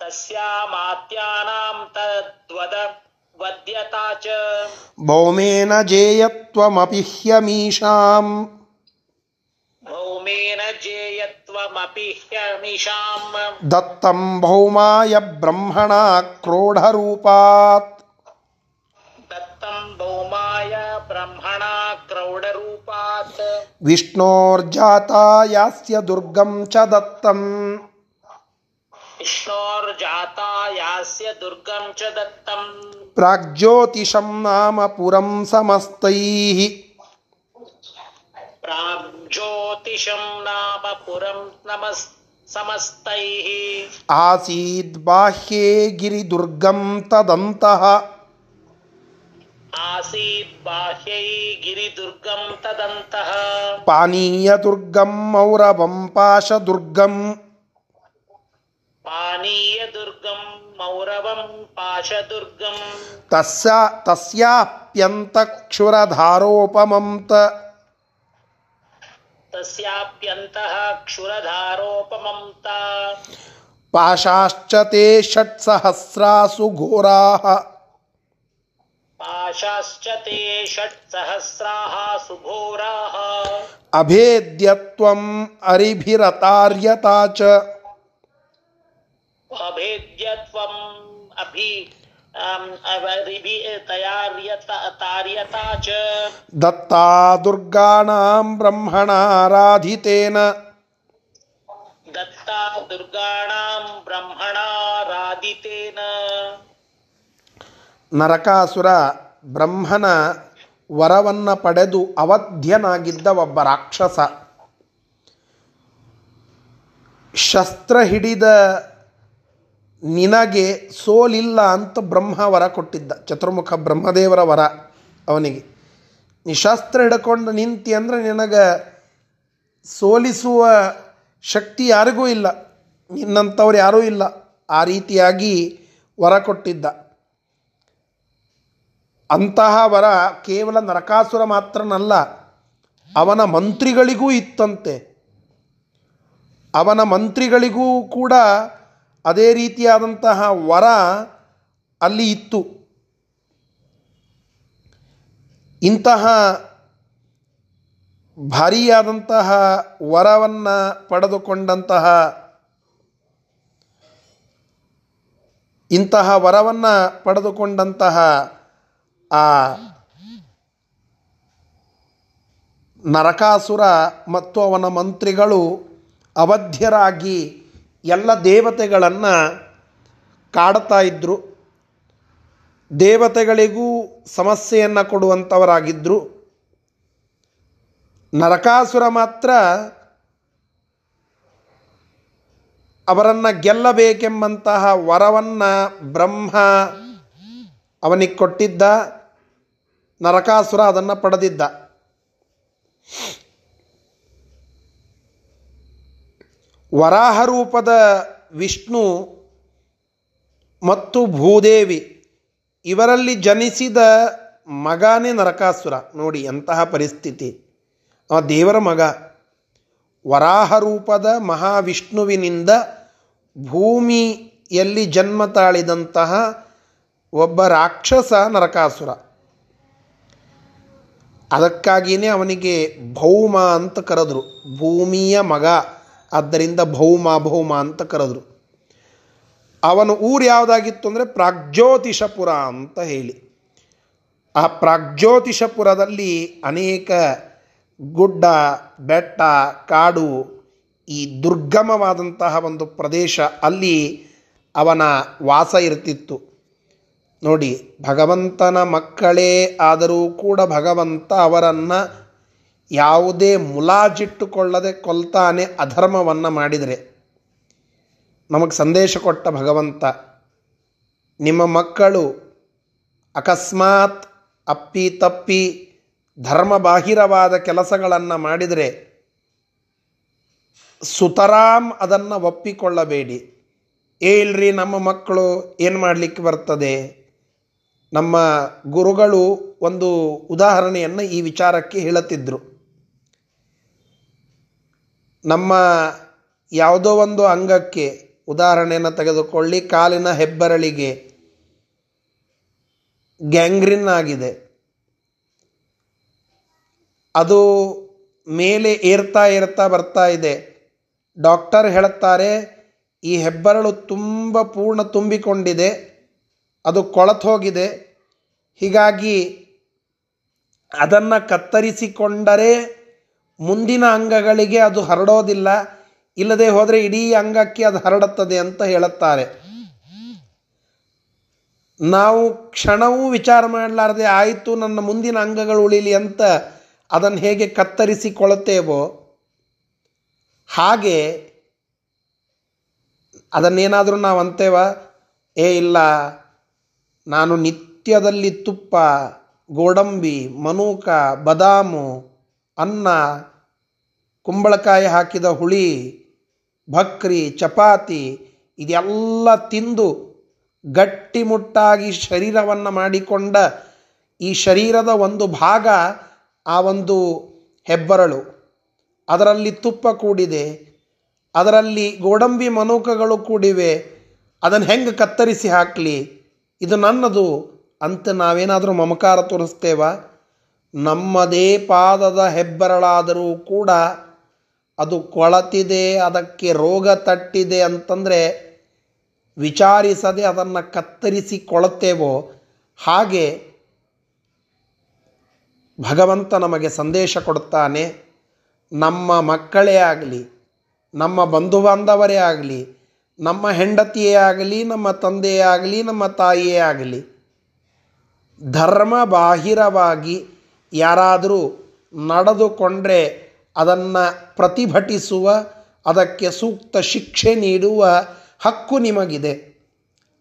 Speaker 2: ತಸ್ಯಾಮಾತ್ಯಾನಾಂ ತದ್ವದ ವದ್ಯತಾ ಚ
Speaker 1: ಭೌಮೇನ ಜೇಯತ್ವಮಪಿ ಹ್ಯಮೀಷಾಂ
Speaker 2: ಭೌಮೇನ ಜೇಯತ್ವಮಪಿ ಹ್ಯಮಿಷಾಂ
Speaker 1: ದತ್ತಂ ಭೌಮಾಯ ಬ್ರಹ್ಮಣ
Speaker 2: ಬ್ರಹ್ಮಣ ಕ್ರೌಡರೂಪಾತ್
Speaker 1: ವಿಷ್ಣೋರ್ಜಾತಾಯಾಸ್ಯ ದುರ್ಗಂ ಚ ದತ್ತಂ
Speaker 2: ವಿಷ್ಣೋರ್ಜಾತಾ ಯಾಸ್ಯ ದುರ್ಗಂ ಚ ದತ್ತಂ
Speaker 1: ಪ್ರಾಗ್ಜ್ಯೋತಿಷಂ ನಾಮ ಪುರಂ ಸಮಸ್ತೈಃ
Speaker 2: ಪ್ರಾಗ್ಜ್ಯೋತಿಷಂ ನಾಮ ಪುರಂ ನಮಸ್ ಸಮಸ್ತೈಃ
Speaker 1: ಆಸೀದ್ ಬಾಹ್ಯೇ ಗಿರಿದುರ್ಗಂ ತದಂತಃ
Speaker 2: ಆಸೀತ್ ಬಾಹ್ಯೈ ಗಿರಿದುರ್ಗಂ ತದಂತಃ
Speaker 1: ಪಾನೀಯದುರ್ಗಂ ಮೌರವಂ ಪಾಶದುರ್ಗಂ
Speaker 2: ಪಾನೀಯದುರ್ಗಂ ಮೌರವಂ ಪಾಶದುರ್ಗಂ
Speaker 1: ತಸ್ಯ ತಸ್ಯಾಪ್ಯಂತಕ್ಷುರಧಾರೋಪಮಂ ತ
Speaker 2: ತಸ್ಯಾಪ್ಯಂತಃ ಕ್ಷುರಧಾರೋಪಮಂ ತಾ
Speaker 1: ಪಾಶಾಶ್ಚ ತೇ ಷಟ್ಸಹಸ್ರಾಸು ಘೋರಾः
Speaker 2: पाशाश्च ते षट्सहस्राः सुघोराः।
Speaker 1: अभेद्यत्वम् अरिभिरतार्यता च।
Speaker 2: अभेद्यत्वम् अभि
Speaker 1: दत्ता दुर्गाणां ब्रह्मणाराधितेन
Speaker 2: दत्ता दुर्गाणां ब्रह्मणाराधितेन
Speaker 1: ನರಕಾಸುರ ಬ್ರಹ್ಮನ ವರವನ್ನ ಪಡೆದು ಅವಧ್ಯನಾಗಿದ್ದ ಒಬ್ಬ ರಾಕ್ಷಸ. ಶಸ್ತ್ರ ಹಿಡಿದ ನಿನಗೆ ಸೋಲಿಲ್ಲ ಅಂತ ಬ್ರಹ್ಮ ವರ ಕೊಟ್ಟಿದ್ದ. ಚತುರ್ಮುಖ ಬ್ರಹ್ಮದೇವರ ವರ ಅವನಿಗೆ. ನೀ ಶಸ್ತ್ರ ಹಿಡ್ಕೊಂಡು ನಿಂತಿ ಅಂದರೆ ನಿನಗೆ ಸೋಲಿಸುವ ಶಕ್ತಿ ಯಾರಿಗೂ ಇಲ್ಲ. ನಿನ್ನಂಥವ್ರು ಯಾರೂ ಇಲ್ಲ. ಆ ರೀತಿಯಾಗಿ ವರ ಕೊಟ್ಟಿದ್ದ. ಅಂತಹ ವರ ಕೇವಲ ನರಕಾಸುರ ಮಾತ್ರನಲ್ಲ, ಅವನ ಮಂತ್ರಿಗಳಿಗೂ ಇತ್ತಂತೆ. ಅವನ ಮಂತ್ರಿಗಳಿಗೂ ಕೂಡ ಅದೇ ರೀತಿಯಾದಂತಹ ವರ ಅಲ್ಲಿ ಇತ್ತು. ಇಂತಹ ಭಾರಿಯಾದಂತಹ ವರವನ್ನು ಪಡೆದುಕೊಂಡಂತಹ ಇಂತಹ ವರವನ್ನು ಪಡೆದುಕೊಂಡಂತಹ ಆ, ನರಕಾಸುರ ಮತ್ತು ಅವನ ಮಂತ್ರಿಗಳು ಅವಧ್ಯರಾಗಿ ಎಲ್ಲ ದೇವತೆಗಳನ್ನು ಕಾಡ್ತಾ ಇದ್ದರು ದೇವತೆಗಳಿಗೂ ಸಮಸ್ಯೆಯನ್ನು ಕೊಡುವಂಥವರಾಗಿದ್ದರು ನರಕಾಸುರ ಮಾತ್ರ ಅವರನ್ನು ಗೆಲ್ಲಬೇಕೆಂಬಂತಹ ವರವನ್ನು ಬ್ರಹ್ಮ ಅವನಿಗೆ ಕೊಟ್ಟಿದ್ದ ನರಕಾಸುರ ಅದನ್ನು ಪಡೆದಿದ್ದ. ವರಾಹ ರೂಪದ ವಿಷ್ಣು ಮತ್ತು ಭೂದೇವಿ ಇವರಲ್ಲಿ ಜನಿಸಿದ ಮಗನೇ ನರಕಾಸುರ. ನೋಡಿ ಎಂತಹ ಪರಿಸ್ಥಿತಿ. ಆ ದೇವರ ಮಗ. ವರಾಹ ರೂಪದ ಮಹಾವಿಷ್ಣುವಿನಿಂದ ಭೂಮಿಯಲ್ಲಿ ಜನ್ಮ ತಾಳಿದಂತಹ ಒಬ್ಬ ರಾಕ್ಷಸ ನರಕಾಸುರ. ಅದಕ್ಕಾಗಿಯೇ ಅವನಿಗೆ ಭೌಮ ಅಂತ ಕರೆದ್ರು. ಭೂಮಿಯ ಮಗ. ಆದ್ದರಿಂದ ಭೌಮ ಭೌಮ ಅಂತ ಕರೆದ್ರು. ಅವನ ಊರು ಯಾವುದಾಗಿತ್ತು ಅಂದರೆ ಪ್ರಾಗ್ಜ್ಯೋತಿಷಪುರ ಅಂತ ಹೇಳಿ. ಆ ಪ್ರಾಗ್ಜ್ಯೋತಿಷಪುರದಲ್ಲಿ ಅನೇಕ ಗುಡ್ಡ, ಬೆಟ್ಟ, ಕಾಡು ಈ ದುರ್ಗಮವಾದಂತಹ ಒಂದು ಪ್ರದೇಶ ಅಲ್ಲಿ ಅವನ ವಾಸ ಇರ್ತಿತ್ತು. ನೋಡಿ, ಭಗವಂತನ ಮಕ್ಕಳೇ ಆದರೂ ಕೂಡ ಭಗವಂತ ಅವರನ್ನು ಯಾವುದೇ ಮುಲಾಜಿಟ್ಟುಕೊಳ್ಳದೆ ಕೊಲ್ತಾನೆ ಅಧರ್ಮವನ್ನು ಮಾಡಿದರೆ. ನಮಗೆ ಸಂದೇಶ ಕೊಟ್ಟ ಭಗವಂತ, ನಿಮ್ಮ ಮಕ್ಕಳು ಅಕಸ್ಮಾತ್ ಅಪ್ಪಿ ತಪ್ಪಿ ಧರ್ಮಬಾಹಿರವಾದ ಕೆಲಸಗಳನ್ನು ಮಾಡಿದರೆ ಸುತರಾಮ್ ಅದನ್ನು ಒಪ್ಪಿಕೊಳ್ಳಬೇಡಿ. ಏ ಇಲ್ರಿ, ನಮ್ಮ ಮಕ್ಕಳು ಏನು ಮಾಡಲಿಕ್ಕೆ ಬರ್ತದೆ? ನಮ್ಮ ಗುರುಗಳು ಒಂದು ಉದಾಹರಣೆಯನ್ನು ಈ ವಿಚಾರಕ್ಕೆ ಹೇಳುತ್ತಿದ್ದರು ನಮ್ಮ ಯಾವುದೋ ಒಂದು ಅಂಗಕ್ಕೆ ಉದಾಹರಣೆಯನ್ನು ತೆಗೆದುಕೊಳ್ಳಿ, ಕಾಲಿನ ಹೆಬ್ಬರಳಿಗೆ ಗ್ಯಾಂಗ್ರಿನ್ ಆಗಿದೆ. ಅದು ಮೇಲೆ ಏರ್ತಾ ಏರ್ತಾ ಬರ್ತಾ ಇದೆ. ಡಾಕ್ಟರ್ ಹೇಳುತ್ತಾರೆ, ಈ ಹೆಬ್ಬರಳು ತುಂಬ ಪೂರ್ಣ ತುಂಬಿಕೊಂಡಿದೆ. ಅದು ಕೊಳತು ಹೋಗಿದೆ. ಹೀಗಾಗಿ ಅದನ್ನು ಕತ್ತರಿಸಿಕೊಂಡರೆ ಮುಂದಿನ ಅಂಗಗಳಿಗೆ ಅದು ಹರಡೋದಿಲ್ಲ. ಇಲ್ಲದೆ ಹೋದರೆ ಇಡೀ ಅಂಗಕ್ಕೆ ಅದು ಹರಡುತ್ತದೆ ಅಂತ ಹೇಳುತ್ತಾರೆ. ನಾವು ಕ್ಷಣವೂ ವಿಚಾರ ಮಾಡಲಾರದೆ ಆಯಿತು, ನನ್ನ ಮುಂದಿನ ಅಂಗಗಳು ಉಳಿಲಿ ಅಂತ ಅದನ್ನು ಹೇಗೆ ಕತ್ತರಿಸಿಕೊಳ್ಳುತ್ತೇವೋ, ಹಾಗೆ ಅದನ್ನೇನಾದರೂ ನಾವು ಅಂತೇವ? ಏ ಇಲ್ಲ ನಾನು ನಿತ್ಯದಲ್ಲಿ ತುಪ್ಪ, ಗೋಡಂಬಿ, ಮನೂಕ, ಬದಾಮು, ಅನ್ನ, ಕುಂಬಳಕಾಯಿ ಹಾಕಿದ ಹುಳಿ, ಭಕ್ರಿ, ಚಪಾತಿ ಇದೆಲ್ಲ ತಿಂದು ಗಟ್ಟಿಮುಟ್ಟಾಗಿ ಶರೀರವನ್ನು ಮಾಡಿಕೊಂಡ ಈ ಶರೀರದ ಒಂದು ಭಾಗ, ಆ ಒಂದು ಹೆಬ್ಬರಳು. ಅದರಲ್ಲಿ ತುಪ್ಪ ಕೂಡಿದೆ. ಅದರಲ್ಲಿ ಗೋಡಂಬಿ ಮನೂಕಗಳು ಕೂಡಿವೆ. ಅದನ್ನು ಹೆಂಗೆ ಕತ್ತರಿಸಿ ಹಾಕಲಿ? ಇದು ನನ್ನದು ಅಂತ ನಾವೇನಾದರೂ ಮಮಕಾರ ತೋರಿಸ್ತೇವ? ನಮ್ಮದೇ ಪಾದದ ಹೆಬ್ಬರಳಾದರೂ ಕೂಡ ಅದು ಕೊಳತಿದೆ, ಅದಕ್ಕೆ ರೋಗ ತಟ್ಟಿದೆ ಅಂತಂದರೆ ವಿಚಾರಿಸದೆ ಅದನ್ನು ಕತ್ತರಿಸಿ ಕೊಳತೇವೋ? ಹಾಗೆ ಭಗವಂತ ನಮಗೆ ಸಂದೇಶ ಕೊಡುತ್ತಾನೆ, ನಮ್ಮ ಮಕ್ಕಳೇ ಆಗಲಿ, ನಮ್ಮ ಬಂಧು ಬಾಂಧವರೇ ಆಗಲಿ ನಮ್ಮ ಹೆಂಡತಿಯೇ ಆಗಲಿ, ನಮ್ಮ ತಂದೆಯೇ ಆಗಲಿ, ನಮ್ಮ ತಾಯಿಯೇ ಆಗಲಿ ಧರ್ಮ ಬಾಹಿರವಾಗಿ ಯಾರಾದರೂ ನಡೆದುಕೊಂಡ್ರೆ ಅದನ್ನು ಪ್ರತಿಭಟಿಸುವ, ಅದಕ್ಕೆ ಸೂಕ್ತ ಶಿಕ್ಷೆ ನೀಡುವ ಹಕ್ಕು ನಿಮಗಿದೆ.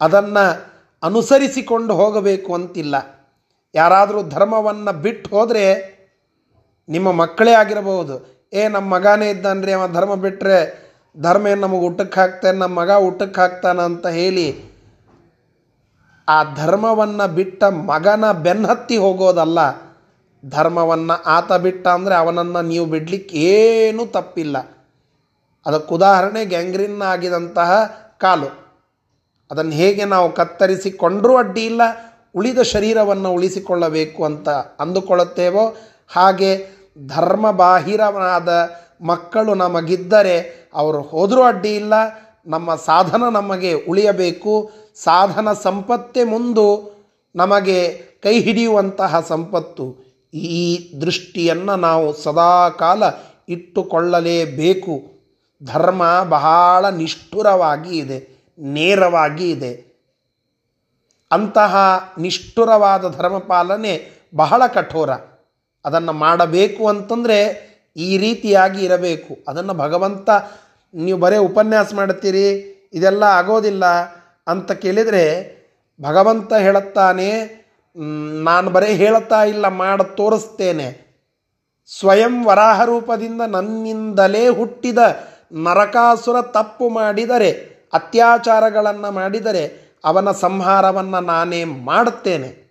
Speaker 1: ಅದನ್ನು ಅನುಸರಿಸಿಕೊಂಡು ಹೋಗಬೇಕು ಅಂತಿಲ್ಲ. ಯಾರಾದರೂ ಧರ್ಮವನ್ನು ಬಿಟ್ಟು ಹೋದರೆ ನಿಮ್ಮ ಮಕ್ಕಳೇ ಆಗಿರಬಹುದು. ಏ, ನಮ್ಮ ಮಗನೇ ಇದ್ದಾನ್ರಿ, ಅವ ಧರ್ಮ ಬಿಟ್ಟರೆ ಧರ್ಮ ಏನು ನಮಗೆ ಊಟಕ್ಕೆ ಹಾಕ್ತಾನೆ ನಮ್ಮ ಮಗ ಊಟಕ್ಕೆ ಹಾಕ್ತಾನ ಅಂತ ಹೇಳಿ ಆ ಧರ್ಮವನ್ನು ಬಿಟ್ಟ ಮಗನ ಬೆನ್ನತ್ತಿ ಹೋಗೋದಲ್ಲ, ಧರ್ಮವನ್ನು ಆತ ಬಿಟ್ಟ ಅಂದರೆ ಅವನನ್ನು ನೀವು ಬಿಡ್ಲಿಕ್ಕೆ ಏನೂ ತಪ್ಪಿಲ್ಲ. ಅದಕ್ಕೆ ಉದಾಹರಣೆ ಗ್ಯಾಂಗ್ರಿನ್ ಆಗಿದಂತಹ ಕಾಲು. ಅದನ್ನು ಹೇಗೆ ನಾವು ಕತ್ತರಿಸಿಕೊಂಡರೂ ಅಡ್ಡಿ ಇಲ್ಲ, ಉಳಿದ ಶರೀರವನ್ನು ಉಳಿಸಿಕೊಳ್ಳಬೇಕು ಅಂತ ಅಂದುಕೊಳ್ಳುತ್ತೇವೋ, ಹಾಗೆ ಧರ್ಮ ಬಾಹಿರವಾದ ಮಕ್ಕಳು ನಮಗಿದ್ದರೆ ಅವರು ಹೋದರೂ ಅಡ್ಡಿ ಇಲ್ಲ. ನಮ್ಮ ಸಾಧನ ನಮಗೆ ಉಳಿಯಬೇಕು. ಸಾಧನ ಸಂಪತ್ತೇ ಮುಂದು ನಮಗೆ ಕೈ ಹಿಡಿಯುವಂತಹ ಸಂಪತ್ತು. ಈ ದೃಷ್ಟಿಯನ್ನು ನಾವು ಸದಾಕಾಲ ಇಟ್ಟುಕೊಳ್ಳಲೇಬೇಕು. ಧರ್ಮ ಬಹಳ ನಿಷ್ಠುರವಾಗಿ ಇದೆ, ನೇರವಾಗಿ ಇದೆ. ಅಂತಹ ನಿಷ್ಠುರವಾದ ಧರ್ಮಪಾಲನೆ ಬಹಳ ಕಠೋರ. ಅದನ್ನು ಮಾಡಬೇಕು ಅಂತಂದರೆ ಈ ರೀತಿಯಾಗಿ ಇರಬೇಕು. ಅದನ್ನು ಭಗವಂತ, ನೀವು ಬರೇ ಉಪನ್ಯಾಸ ಮಾಡ್ತೀರಿ ಇದೆಲ್ಲ ಆಗೋದಿಲ್ಲ ಅಂತ ಕೇಳಿದರೆ ಭಗವಂತ ಹೇಳುತ್ತಾನೆ ನಾನು ಬರೇ ಹೇಳುತ್ತಾ ಇಲ್ಲ, ಮಾಡಿ, ತೋರಿಸ್ತೇನೆ. ಸ್ವಯಂ ವರಾಹ ರೂಪದಿಂದ ನನ್ನಿಂದಲೇ ಹುಟ್ಟಿದ ನರಕಾಸುರ ತಪ್ಪು ಮಾಡಿದರೆ, ಅತ್ಯಾಚಾರಗಳನ್ನು ಮಾಡಿದರೆ, ಅವನ ಸಂಹಾರವನ್ನು ನಾನೇ ಮಾಡುತ್ತೇನೆ.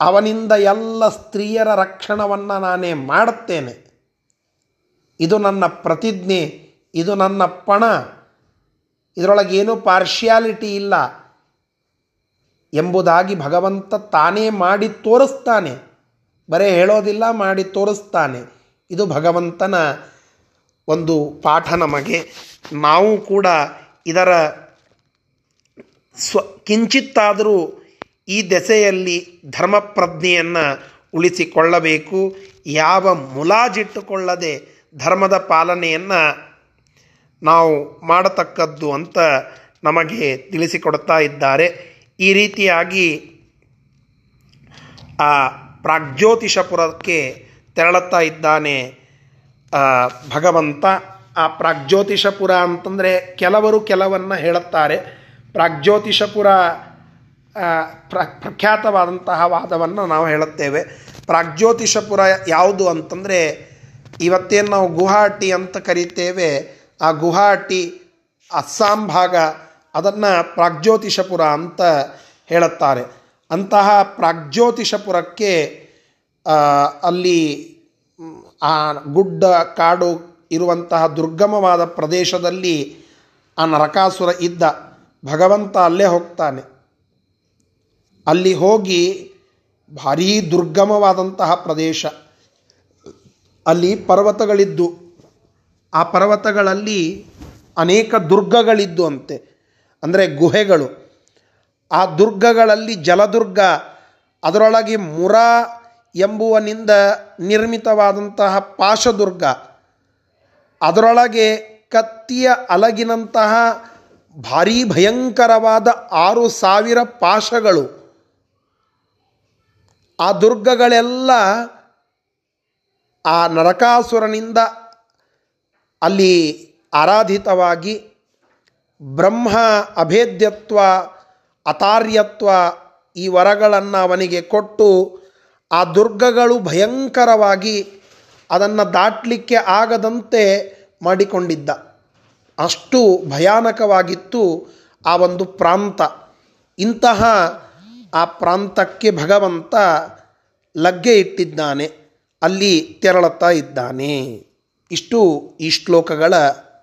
Speaker 1: ಅವನಿಂದ ಎಲ್ಲ ಸ್ತ್ರೀಯರ ರಕ್ಷಣವನ್ನು ನಾನೇ ಮಾಡುತ್ತೇನೆ. ಇದು ನನ್ನ ಪ್ರತಿಜ್ಞೆ, ಇದು ನನ್ನ ಪಣ. ಇದರೊಳಗೆ ಏನೂ ಪಾರ್ಶಿಯಾಲಿಟಿ ಇಲ್ಲ ಎಂಬುದಾಗಿ ಭಗವಂತ ತಾನೇ ಮಾಡಿ ತೋರಿಸ್ತಾನೆ. ಬರೇ ಹೇಳೋದಿಲ್ಲ, ಮಾಡಿ ತೋರಿಸ್ತಾನೆ. ಇದು ಭಗವಂತನ ಒಂದು ಪಾಠ ನಮಗೆ. ನಾವು ಕೂಡ ಇದರ ಸ್ವ ಕಿಂಚಿತ್ತಾದರೂ ಈ ದೆಸೆಯಲ್ಲಿ ಧರ್ಮಪ್ರಜ್ಞೆಯನ್ನು ಉಳಿಸಿಕೊಳ್ಳಬೇಕು. ಯಾವ ಮುಲಾಜಿಟ್ಟುಕೊಳ್ಳದೆ ಧರ್ಮದ ಪಾಲನೆಯನ್ನು ನಾವು ಮಾಡತಕ್ಕದ್ದು ಅಂತ ನಮಗೆ ತಿಳಿಸಿಕೊಡ್ತಾ ಇದ್ದಾರೆ. ಈ ರೀತಿಯಾಗಿ ಆ ಪ್ರಾಗ್ಜ್ಯೋತಿಷಪುರಕ್ಕೆ ತೆರಳುತ್ತಾ ಇದ್ದಾನೆ ಭಗವಂತ. ಆ ಪ್ರಾಗ್ಜ್ಯೋತಿಷಪುರ ಅಂತಂದರೆ ಕೆಲವರು ಕೆಲವನ್ನು ಹೇಳುತ್ತಾರೆ. ಪ್ರಾಗ್ಜ್ಯೋತಿಷಪುರ ಪ್ರ, ಪ್ರಖ್ಯಾತವಾದಂತಹ ವಾದವನ್ನು ನಾವು ಹೇಳುತ್ತೇವೆ. ಪ್ರಾಗ್ಜ್ಯೋತಿಷಪುರ ಯಾವುದು ಅಂತಂದರೆ, ಇವತ್ತೇನು ನಾವು ಗುಹಾಟಿ ಅಂತ ಕರೀತೇವೆ, ಆ ಗುಹಾಟಿ ಅಸ್ಸಾಂ ಭಾಗ, ಅದನ್ನು ಪ್ರಾಗ್ಜ್ಯೋತಿಷಪುರ ಅಂತ ಹೇಳುತ್ತಾರೆ. ಅಂತಹ ಪ್ರಾಗ್ಜ್ಯೋತಿಷಪುರಕ್ಕೆ ಅಲ್ಲಿ, ಆ ಗುಡ್ಡ, ಕಾಡು ಇರುವಂತಹ ದುರ್ಗಮವಾದ ಪ್ರದೇಶದಲ್ಲಿ ಆ ನರಕಾಸುರ ಇದ್ದ. ಭಗವಂತ ಅಲ್ಲೇ ಹೋಗ್ತಾನೆ. ಅಲ್ಲಿ ಹೋಗಿ ಭಾರೀ ದುರ್ಗಮವಾದಂತಹ ಪ್ರದೇಶ. ಅಲ್ಲಿ ಪರ್ವತಗಳಿದ್ದು. ಆ ಪರ್ವತಗಳಲ್ಲಿ ಅನೇಕ ದುರ್ಗಗಳಿದ್ದು ಅಂತೆ. ಅಂದರೆ ಗುಹೆಗಳು. ಆ ದುರ್ಗಗಳಲ್ಲಿ ಜಲದುರ್ಗ, ಅದರೊಳಗೆ ಮುರ ಎಂಬುವನಿಂದ ನಿರ್ಮಿತವಾದಂತಹ ಪಾಶದುರ್ಗ. ಅದರೊಳಗೆ ಕತ್ತಿಯ ಅಲಗಿನಂತಹ ಭಾರೀ ಭಯಂಕರವಾದ ಆರು ಸಾವಿರ ಪಾಶಗಳು. ಆ ದುರ್ಗಗಳೆಲ್ಲ ಆ ನರಕಾಸುರನಿಂದ ಅಲ್ಲಿ ಆರಾಧಿತವಾಗಿ ಬ್ರಹ್ಮ ಅಭೇದ್ಯತ್ವ, ಅತಾರ್ಯತ್ವ ಈ ವರಗಳನ್ನು ಅವನಿಗೆ ಕೊಟ್ಟು ಆ ದುರ್ಗಗಳು ಭಯಂಕರವಾಗಿ ಅದನ್ನು ದಾಟಲಿಕ್ಕೆ ಆಗದಂತೆ ಮಾಡಿಕೊಂಡಿದ್ದ. ಅಷ್ಟು ಭಯಾನಕವಾಗಿತ್ತು ಆ ಒಂದು ಪ್ರಾಂತ. ಇಂತಹ ಆ ಪ್ರಾಂತಕ್ಕೆ ಭಗವಂತ ಲಗ್ಗೆ ಇಟ್ಟಿದ್ದಾನೆ. ಅಲ್ಲಿ ತೆರಳುತ್ತಾ ಇದ್ದಾನೆ. ಇಷ್ಟು ಈ ಶ್ಲೋಕಗಳ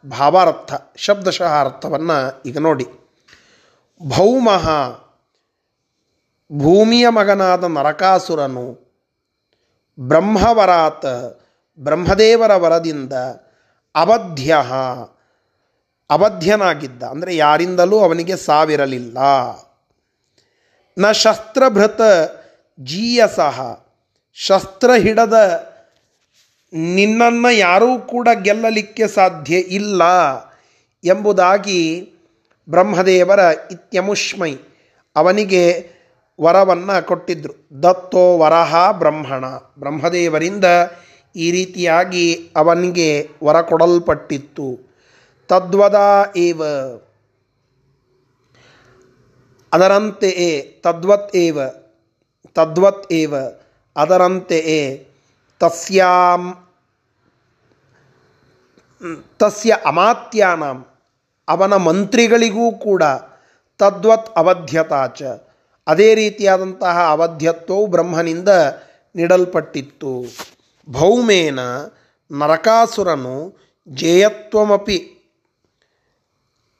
Speaker 1: ಭಾವಾರ್ಥ ಶಬ್ದಶಃ ಅರ್ಥವನ್ನು ಈಗ ನೋಡಿ. ಭೌಮಃ, ಭೂಮಿಯ ಮಗನಾದ ನರಕಾಸುರನು, ಬ್ರಹ್ಮವರಾತ್, ಬ್ರಹ್ಮದೇವರ ವರದಿಂದ ಅವಧ್ಯ, ಅವಧ್ಯನಾಗಿದ್ದ. ಅಂದರೆ ಯಾರಿಂದಲೂ ಅವನಿಗೆ ಸಾವಿರಲಿಲ್ಲ. ನ ಶಸ್ತ್ರಭೃತ ಜೀಯಸಹ. ಶಸ್ತ್ರ ಹಿಡದ ನಿನ್ನನ್ನು ಯಾರೂ ಕೂಡ ಗೆಲ್ಲಲಿಕ್ಕೆ ಸಾಧ್ಯ ಇಲ್ಲ ಎಂಬುದಾಗಿ ಬ್ರಹ್ಮದೇವರ ಇತ್ಯಮುಷ್ಮೈ ಅವನಿಗೆ ವರವನ್ನು ಕೊಟ್ಟಿದ್ದರು ದತ್ತೋ ವರಹ ಬ್ರಹ್ಮಣ. ಬ್ರಹ್ಮದೇವರಿಂದ ಈ ರೀತಿಯಾಗಿ ಅವನಿಗೆ ವರ ಕೊಡಲ್ಪಟ್ಟಿತ್ತು. ತದ್ವದ ಏವ ಅದರಂತೆಯೇ ತದ್ವತ್ ಏವ ತದ್ವತ್ ಏವ ಅದರಂತೆಯೇ ತಸ್ಯಾಂ, ತಸ್ಯ ಅಮಾತ್ಯಾನಾಂ, ಅವನ ಮಂತ್ರಿಗಳಿಗೂ ಕೂಡ ತದ್ವತ್ ಅವಧ್ಯತಾಚ ಅದೇ ರೀತಿಯಾದಂತಹ ಅವಧ್ಯತ್ವವು ಬ್ರಹ್ಮನಿಂದ ನೀಡಲ್ಪಟ್ಟಿತ್ತು. ಭೌಮೇನ ನರಕಾಸುರನು ಜೇಯತ್ವಮಪಿ,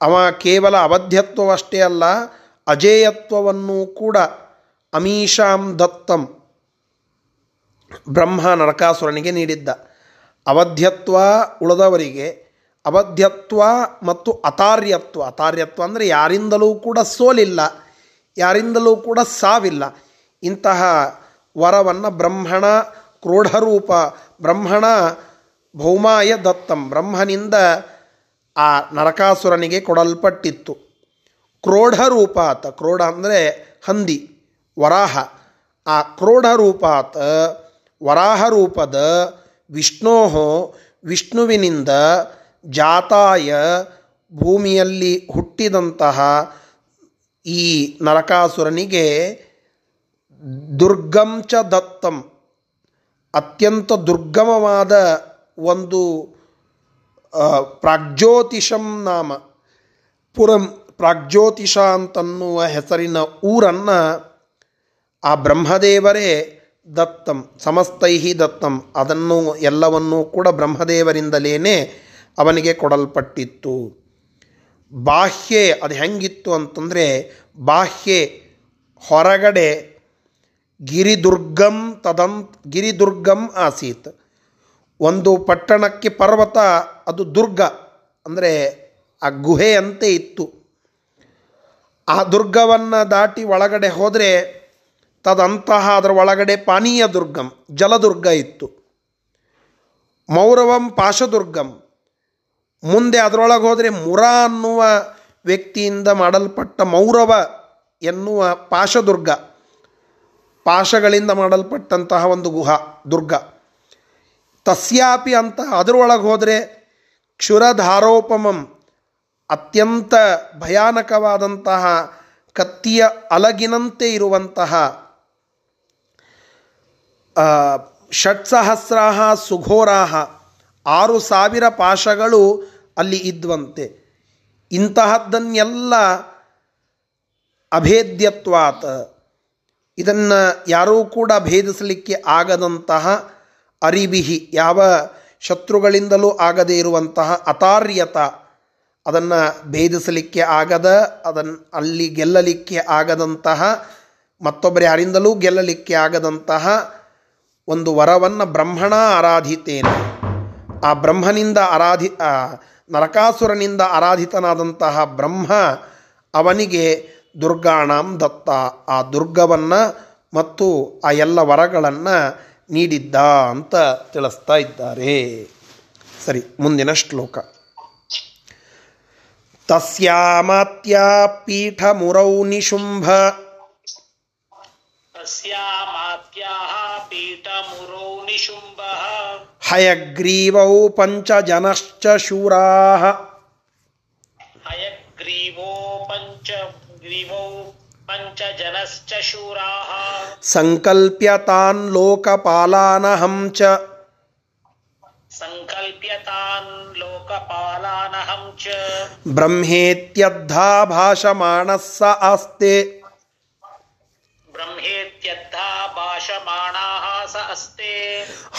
Speaker 1: ಅವ ಕೇವಲ ಅವಧ್ಯತ್ವವಷ್ಟೇ ಅಲ್ಲ ಅಜೇಯತ್ವವನ್ನು ಕೂಡ ಅಮೀಷಾಂ ದತ್ತಂ ಬ್ರಹ್ಮ ನರಕಾಸುರನಿಗೆ ನೀಡಿದ್ದ. ಅವಧ್ಯತ್ವ ಉಳದವರಿಗೆ, ಅವಧ್ಯತ್ವ ಮತ್ತು ಅತಾರ್ಯತ್ವ ಅತಾರ್ಯತ್ವ ಅಂದರೆ ಯಾರಿಂದಲೂ ಕೂಡ ಸೋಲಿಲ್ಲ, ಯಾರಿಂದಲೂ ಕೂಡ ಸಾವಿಲ್ಲ. ಇಂತಹ ವರವನ್ನು ಬ್ರಹ್ಮಣ ಕ್ರೋಢರೂಪ, ಬ್ರಹ್ಮಣ ಭೌಮಾಯ ದತ್ತಂ, ಬ್ರಹ್ಮನಿಂದ ಆ ನರಕಾಸುರನಿಗೆ ಕೊಡಲ್ಪಟ್ಟಿತ್ತು. ಕ್ರೋಢರೂಪಾತ್. ಕ್ರೋಢ ಅಂದರೆ ಹಂದಿ, ವರಾಹ. ಆ ಕ್ರೋಢರೂಪಾತ್ ವರಾಹ ರೂಪದ ವಿಷ್ಣೋ ವಿಷ್ಣುವಿನಿಂದ ಜಾತಾಯ ಭೂಮಿಯಲ್ಲಿ ಹುಟ್ಟಿದಂತಹ ಈ ನರಕಾಸುರನಿಗೆ ದುರ್ಗಂ ಚ ದತ್ತಂ. ಅತ್ಯಂತ ದುರ್ಗಮವಾದ ಒಂದು ಪ್ರಾಗ್ಜ್ಯೋತಿಷಂ ನಾಮ. ಪುರಂ ಪ್ರಾಗ್ಜ್ಯೋತಿಷ ಅಂತನ್ನುವ ಹೆಸರಿನ ಊರನ್ನು ಆ ಬ್ರಹ್ಮದೇವರೇ ದತ್ತಂ, ಸಮಸ್ತೈಹಿ ದತ್ತಂ. ಅದನ್ನು, ಎಲ್ಲವನ್ನೂ ಕೂಡ ಬ್ರಹ್ಮದೇವರಿಂದಲೇ ಅವನಿಗೆ ಕೊಡಲ್ಪಟ್ಟಿತ್ತು. ಬಾಹ್ಯೆ, ಅದು ಹೆಂಗಿತ್ತು ಅಂತಂದರೆ, ಬಾಹ್ಯೆ ಹೊರಗಡೆ ಗಿರಿದುರ್ಗಂ ತದಂತ್ ಗಿರಿದುರ್ಗಂ ಆಸೀತ್. ಒಂದು ಪಟ್ಟಣಕ್ಕೆ ಪರ್ವತ, ಅದು ದುರ್ಗ, ಅಂದರೆ ಆ ಗುಹೆಯಂತೆ ಇತ್ತು. ಆ ದುರ್ಗವನ್ನು ದಾಟಿ ಒಳಗಡೆ ಹೋದರೆ ತದಂತಹ ಅದರ ಒಳಗಡೆ ಪಾನೀಯ ದುರ್ಗಂ, ಜಲದುರ್ಗ ಇತ್ತು. ಮೌರವಂ ಪಾಶದುರ್ಗಂ. ಮುಂದೆ ಅದರೊಳಗೆ ಹೋದರೆ ಮುರ ಅನ್ನುವ ವ್ಯಕ್ತಿಯಿಂದ ಮಾಡಲ್ಪಟ್ಟ ಮೌರವ ಎನ್ನುವ ಪಾಶದುರ್ಗ. ಪಾಶಗಳಿಂದ ಮಾಡಲ್ಪಟ್ಟಂತಹ ಒಂದು ಗುಹ, ದುರ್ಗ. ತಸ್ಯಾಪಿ ಅಂತ ಅದರೊಳಗೆ ಹೋದರೆ ಕ್ಷುರಧಾರೋಪಮಂ ಅತ್ಯಂತ ಭಯಾನಕವಾದಂತಹ ಕತ್ತಿಯ ಅಲಗಿನಂತೆ ಇರುವಂತಹ ಷಟ್ ಷಟ್ಸಹಸ್ರಾಹ ಸುಘೋರಾಹ ಆರು ಸಾವಿರ ಪಾಶಗಳು ಅಲ್ಲಿ ಇದ್ವಂತೆ. ಇಂತಹದ್ದನ್ನೆಲ್ಲ ಅಭೇದ್ಯತ್ವಾತ್. ಇದನ್ನು ಯಾರೂ ಕೂಡ ಭೇದಿಸಲಿಕ್ಕೆ ಆಗದಂತಹ ಅರಿಬಿಹಿ ಯಾವ ಶತ್ರುಗಳಿಂದಲೂ ಆಗದೇ ಇರುವಂತಹ ಅತಾರ್ಯತ. ಅದನ್ನು ಭೇದಿಸಲಿಕ್ಕೆ ಆಗದ ಅದನ್ನು ಅಲ್ಲಿ ಗೆಲ್ಲಲಿಕ್ಕೆ ಆಗದಂತಹ, ಮತ್ತೊಬ್ಬರು ಯಾರಿಂದಲೂ ಗೆಲ್ಲಲಿಕ್ಕೆ ಆಗದಂತಹ ಒಂದು ವರವನ್ನು ಬ್ರಹ್ಮಣ ಆರಾಧಿತೇನೆ. ಆ ಬ್ರಹ್ಮನಿಂದ ಆರಾಧಿ ನರಕಾಸುರನಿಂದ ಆರಾಧಿತನಾದಂತಹ ಬ್ರಹ್ಮ ಅವನಿಗೆ ದುರ್ಗಾಣಾಂ ದತ್ತ. ಆ ದುರ್ಗವನ್ನು ಮತ್ತು ಆ ಎಲ್ಲ ವರಗಳನ್ನು ನೀಡಿದ್ದ ಅಂತ ತಿಳಿಸ್ತಾ ಇದ್ದಾರೆ. ಸರಿ, ಮುಂದಿನ ಶ್ಲೋಕ.
Speaker 2: तस्यामात्या पीठमुरौ निशुम्भ।
Speaker 1: तस्यामात्याः पीठमुरौ निशुम्भः।
Speaker 2: हयग्रीवौ पञ्चजनश्च शूराः।
Speaker 1: हयग्रीवो पञ्च ग्रीवौ पञ्चजनश्च शूराः।
Speaker 2: सङ्कल्प्य तान् लोकपालानहं च।
Speaker 1: सङ्कल्प्य तान् लोकपालानहं च।
Speaker 2: ब्रह्मेत्यद्धा भाषमाणः स आस्ते
Speaker 1: ब्रह्मेत्यद्धा भाषमाणाः स अस्ते।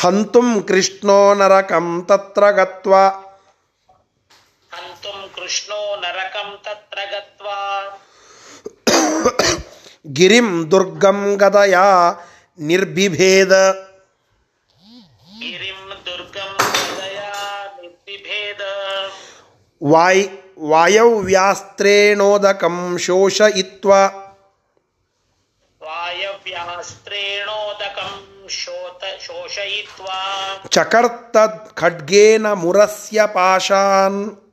Speaker 1: हन्तुं
Speaker 2: कृष्णो नरकं तत्र गत्वा। हन्तुं
Speaker 1: कृष्णो नरकं तत्र गत्वा।
Speaker 2: गिरिं दुर्गं गदया निर्बिभेद।
Speaker 1: ವಾಯ್ ವಾಯವ್ಯಾಸ್ತ್ರೇಣೋದಕಂ ಶೋಷಯಿತ್ವಾ.
Speaker 2: ವಾಯವ್ಯಾಸ್ತ್ರೇಣೋದಕಂ ಶೋತ ಶೋಷಯಿತ್ವಾ.
Speaker 1: ಚಕರ್ತ ಖಡ್ಗೇನ ಮುರಸ್ಯ ಪಾಶಾನ್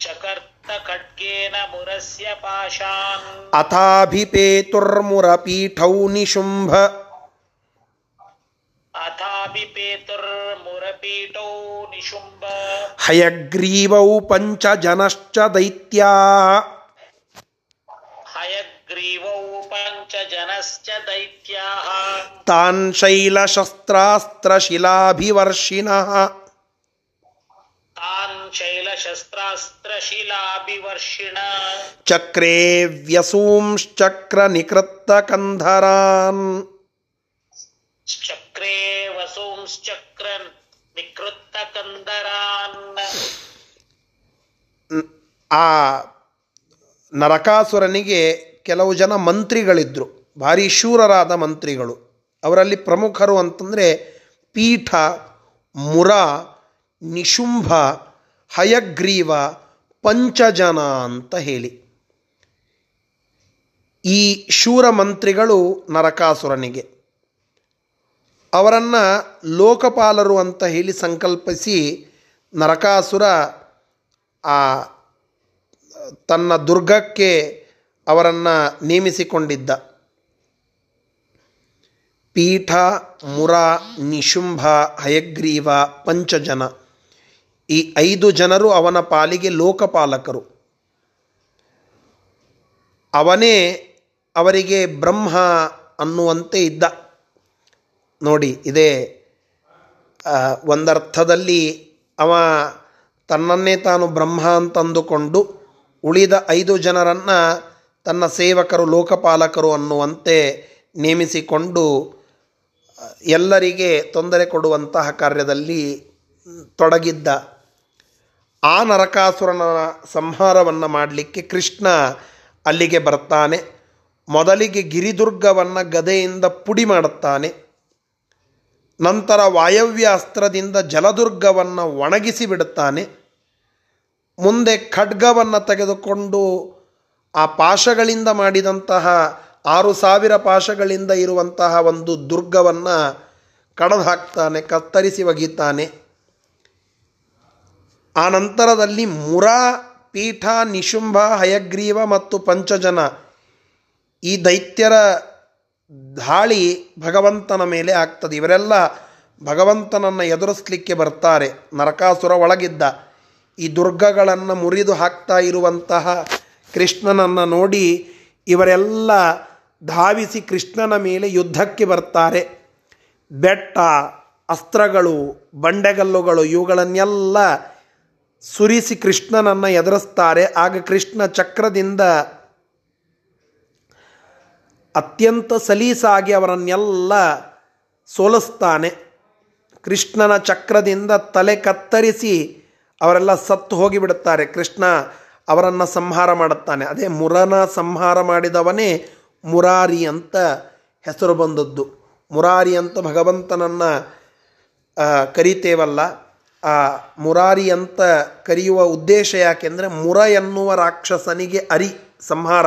Speaker 2: ಚಕರ್ತ ಖಡ್ಗೇನ ಮುರಸ್ಯ ಪಾಶಾನ್
Speaker 1: ಅಥಾಭಿಪೇತುರ್ಮುರಪೀಠೌ ನಿಶುಂಭ
Speaker 2: ಅಥಾಭಿಪೇತುರ್ಮುರಪೀಠೌ ನಿಶುಂಭ
Speaker 1: ಹಯಗ್ರೀವೌ ಪಂಚಜನಶ್ಚ ದೈತ್ಯಾ
Speaker 2: ಹಯಗ್ರೀವೌ ಪಂಚಜನಶ್ಚ ದೈತ್ಯಾಃ
Speaker 1: ತಾನ್ ಶೈಲಶಸ್ತ್ರಾಸ್ತ್ರಶಿಲಾಭಿವರ್ಷಿಣಃ
Speaker 2: ತಾನ್ ಶೈಲಶಸ್ತ್ರಾಸ್ತ್ರಶಿಲಾಭಿವರ್ಷಿಣ
Speaker 1: ಚಕ್ರೇ ಆ ನರಕಾಸುರನಿಗೆ ಕೆಲವು ಜನ ಮಂತ್ರಿಗಳಿದ್ದರು ಭಾರಿ ಶೂರರಾದ ಮಂತ್ರಿಗಳು. ಅವರಲ್ಲಿ ಪ್ರಮುಖರು ಅಂತಂದರೆ ಪೀಠ, ಮುರ, ನಿಶುಂಭ, ಹಯಗ್ರೀವ, ಪಂಚಜನ ಅಂತ ಹೇಳಿ. ಈ ಶೂರ ಮಂತ್ರಿಗಳು ನರಕಾಸುರನಿಗೆ. ಅವರನ್ನು ಲೋಕಪಾಲರು ಅಂತ ಹೇಳಿ ಸಂಕಲ್ಪಿಸಿ ನರಕಾಸುರ ಆ ತನ್ನ ದುರ್ಗಕ್ಕೆ ಅವರನ್ನು ನೇಮಿಸಿಕೊಂಡಿದ್ದ. ಪೀಠ, ಮುರ, ನಿಶುಂಭ, ಹಯಗ್ರೀವ, ಪಂಚಜನ. ಈ ಐದು ಜನರು ಅವನ ಪಾಲಿಗೆ ಲೋಕಪಾಲಕರು. ಅವನೇ ಅವರಿಗೆ ಬ್ರಹ್ಮ ಅನ್ನುವಂತೆ ಇದ್ದ. ನೋಡಿ, ಇದೇ ಒಂದರ್ಥದಲ್ಲಿ ಅವ ತನ್ನನ್ನೇ ತಾನು ಬ್ರಹ್ಮ ಅಂತಂದುಕೊಂಡು ಉಳಿದ ಐದು ಜನರನ್ನು ತನ್ನ ಸೇವಕರು, ಲೋಕಪಾಲಕರು ಅನ್ನುವಂತೆ ನೇಮಿಸಿಕೊಂಡು, ಎಲ್ಲರಿಗೆ ತೊಂದರೆ ಕೊಡುವಂತಹ ಕಾರ್ಯದಲ್ಲಿ ತೊಡಗಿದ್ದ. ಆ ನರಕಾಸುರನ ಸಂಹಾರವನ್ನು ಮಾಡಲಿಕ್ಕೆ ಕೃಷ್ಣ ಅಲ್ಲಿಗೆ ಬರ್ತಾನೆ. ಮೊದಲಿಗೆ ಗಿರಿದುರ್ಗವನ್ನು ಗದೆಯಿಂದ ಪುಡಿ ಮಾಡುತ್ತಾನೆ. ನಂತರ ವಾಯವ್ಯ ಅಸ್ತ್ರದಿಂದ ಜಲದುರ್ಗವನ್ನು ಒಣಗಿಸಿ ಬಿಡುತ್ತಾನೆ. ಮುಂದೆ ಖಡ್ಗವನ್ನು ತೆಗೆದುಕೊಂಡು ಆ ಪಾಶಗಳಿಂದ ಮಾಡಿದಂತಹ ಆರು ಸಾವಿರ ಪಾಶಗಳಿಂದ ಇರುವಂತಹ ಒಂದು ದುರ್ಗವನ್ನು ಕಡದು ಹಾಕ್ತಾನೆ, ಕತ್ತರಿಸಿ ಒಗಿತಾನೆ ಆ ನಂತರದಲ್ಲಿ ಮುರಾ, ಪೀಠ, ನಿಶುಂಭ, ಹಯಗ್ರೀವ ಮತ್ತು ಪಂಚಜನ ಈ ದೈತ್ಯರ ದಾಳಿ ಭಗವಂತನ ಮೇಲೆ ಆಗ್ತದೆ. ಇವರೆಲ್ಲ ಭಗವಂತನನ್ನು ಎದುರಿಸಲಿಕ್ಕೆ ಬರ್ತಾರೆ. ನರಕಾಸುರ ಒಳಗಿದ್ದ ಈ ದುರ್ಗಗಳನ್ನು ಮುರಿದು ಹಾಕ್ತಾ ಇರುವಂತಹ ಕೃಷ್ಣನನ್ನು ನೋಡಿ ಇವರೆಲ್ಲ ಧಾವಿಸಿ ಕೃಷ್ಣನ ಮೇಲೆ ಯುದ್ಧಕ್ಕೆ ಬರ್ತಾರೆ. ಬೆಟ್ಟ, ಅಸ್ತ್ರಗಳು, ಬಂಡೆಗಲ್ಲುಗಳು ಇವುಗಳನ್ನೆಲ್ಲ ಸುರಿಸಿ ಕೃಷ್ಣನನ್ನು ಎದುರಿಸ್ತಾರೆ. ಆಗ ಕೃಷ್ಣ ಚಕ್ರದಿಂದ ಅತ್ಯಂತ ಸಲೀಸಾಗಿ ಅವರನ್ನೆಲ್ಲ ಸೋಲಿಸ್ತಾನೆ. ಕೃಷ್ಣನ ಚಕ್ರದಿಂದ ತಲೆ ಕತ್ತರಿಸಿ ಅವರೆಲ್ಲ ಸತ್ತು ಹೋಗಿಬಿಡುತ್ತಾರೆ. ಕೃಷ್ಣ ಅವರನ್ನು ಸಂಹಾರ ಮಾಡುತ್ತಾನೆ. ಅದೇ ಮುರನ ಸಂಹಾರ ಮಾಡಿದವನೇ ಮುರಾರಿ ಅಂತ ಹೆಸರು ಬಂದದ್ದು. ಮುರಾರಿ ಅಂತ ಭಗವಂತನನ್ನು ಕರೀತೇವಲ್ಲ. ಆ, ಮುರಾರಿ ಅಂತ ಕರೆಯುವ ಉದ್ದೇಶ ಯಾಕೆಂದರೆ ಮುರ ಎನ್ನುವ ರಾಕ್ಷಸನಿಗೆ ಅರಿ ಸಂಹಾರ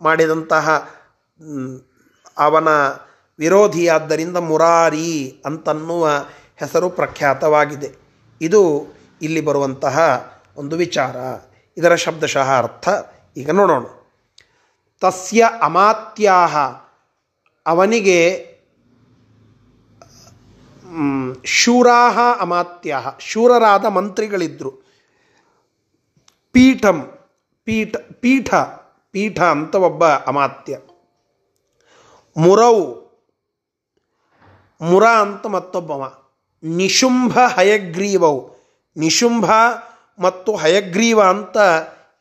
Speaker 1: ಮಾಡಿದಂತಹ ಅವನ ವಿರೋಧಿಯಾದ್ದರಿಂದ ಮುರಾರಿ ಅಂತನ್ನುವ ಹೆಸರು ಪ್ರಖ್ಯಾತವಾಗಿದೆ. ಇದು ಇಲ್ಲಿ ಬರುವಂತಹ ಒಂದು ವಿಚಾರ. ಇದರ ಶಬ್ದಶಃ ಅರ್ಥ ಈಗ ನೋಡೋಣ. ತಸ್ಯ ಅಮಾತ್ಯಾಹ. ಅವನಿಗೆ ಶೂರಾಹ ಅಮಾತ್ಯಾಹ. ಶೂರರಾದ ಮಂತ್ರಿಗಳಿದ್ದರು ಪೀಠಂ, ಪೀಠ ಪೀಠ ಪೀಠ ಅಂತ ಒಬ್ಬ ಅಮಾತ್ಯ. ಮುರವು ಮುರ ಅಂತ ಮತ್ತೊಬ್ಬವ. ನಿಶುಂಭ ಹಯಗ್ರೀವವು ನಿಶುಂಭ ಮತ್ತು ಹಯಗ್ರೀವ ಅಂತ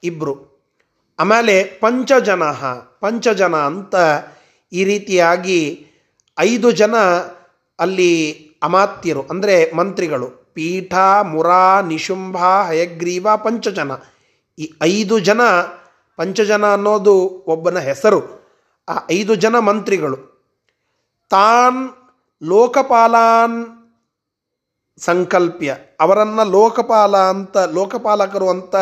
Speaker 1: ಇಬ್ಬರು ಆಮೇಲೆ ಪಂಚಜನ ಪಂಚಜನ ಅಂತ ಈ ರೀತಿಯಾಗಿ ಐದು ಜನ ಅಲ್ಲಿ ಅಮಾತ್ಯರು, ಅಂದರೆ ಮಂತ್ರಿಗಳು. ಪೀಠ, ಮುರಾ, ನಿಶುಂಭ, ಹಯಗ್ರೀವ, ಪಂಚಜನ. ಈ ಐದು ಜನ, ಪಂಚಜನ ಅನ್ನೋದು ಒಬ್ಬನ ಹೆಸರು. ಆ ಐದು ಜನ ಮಂತ್ರಿಗಳು. ತಾನ್ ಲೋಕಪಾಲಾನ್ ಸಂಕಲ್ಪ್ಯ. ಅವರನ್ನು ಲೋಕಪಾಲ ಅಂತ, ಲೋಕಪಾಲಕರು ಅಂತ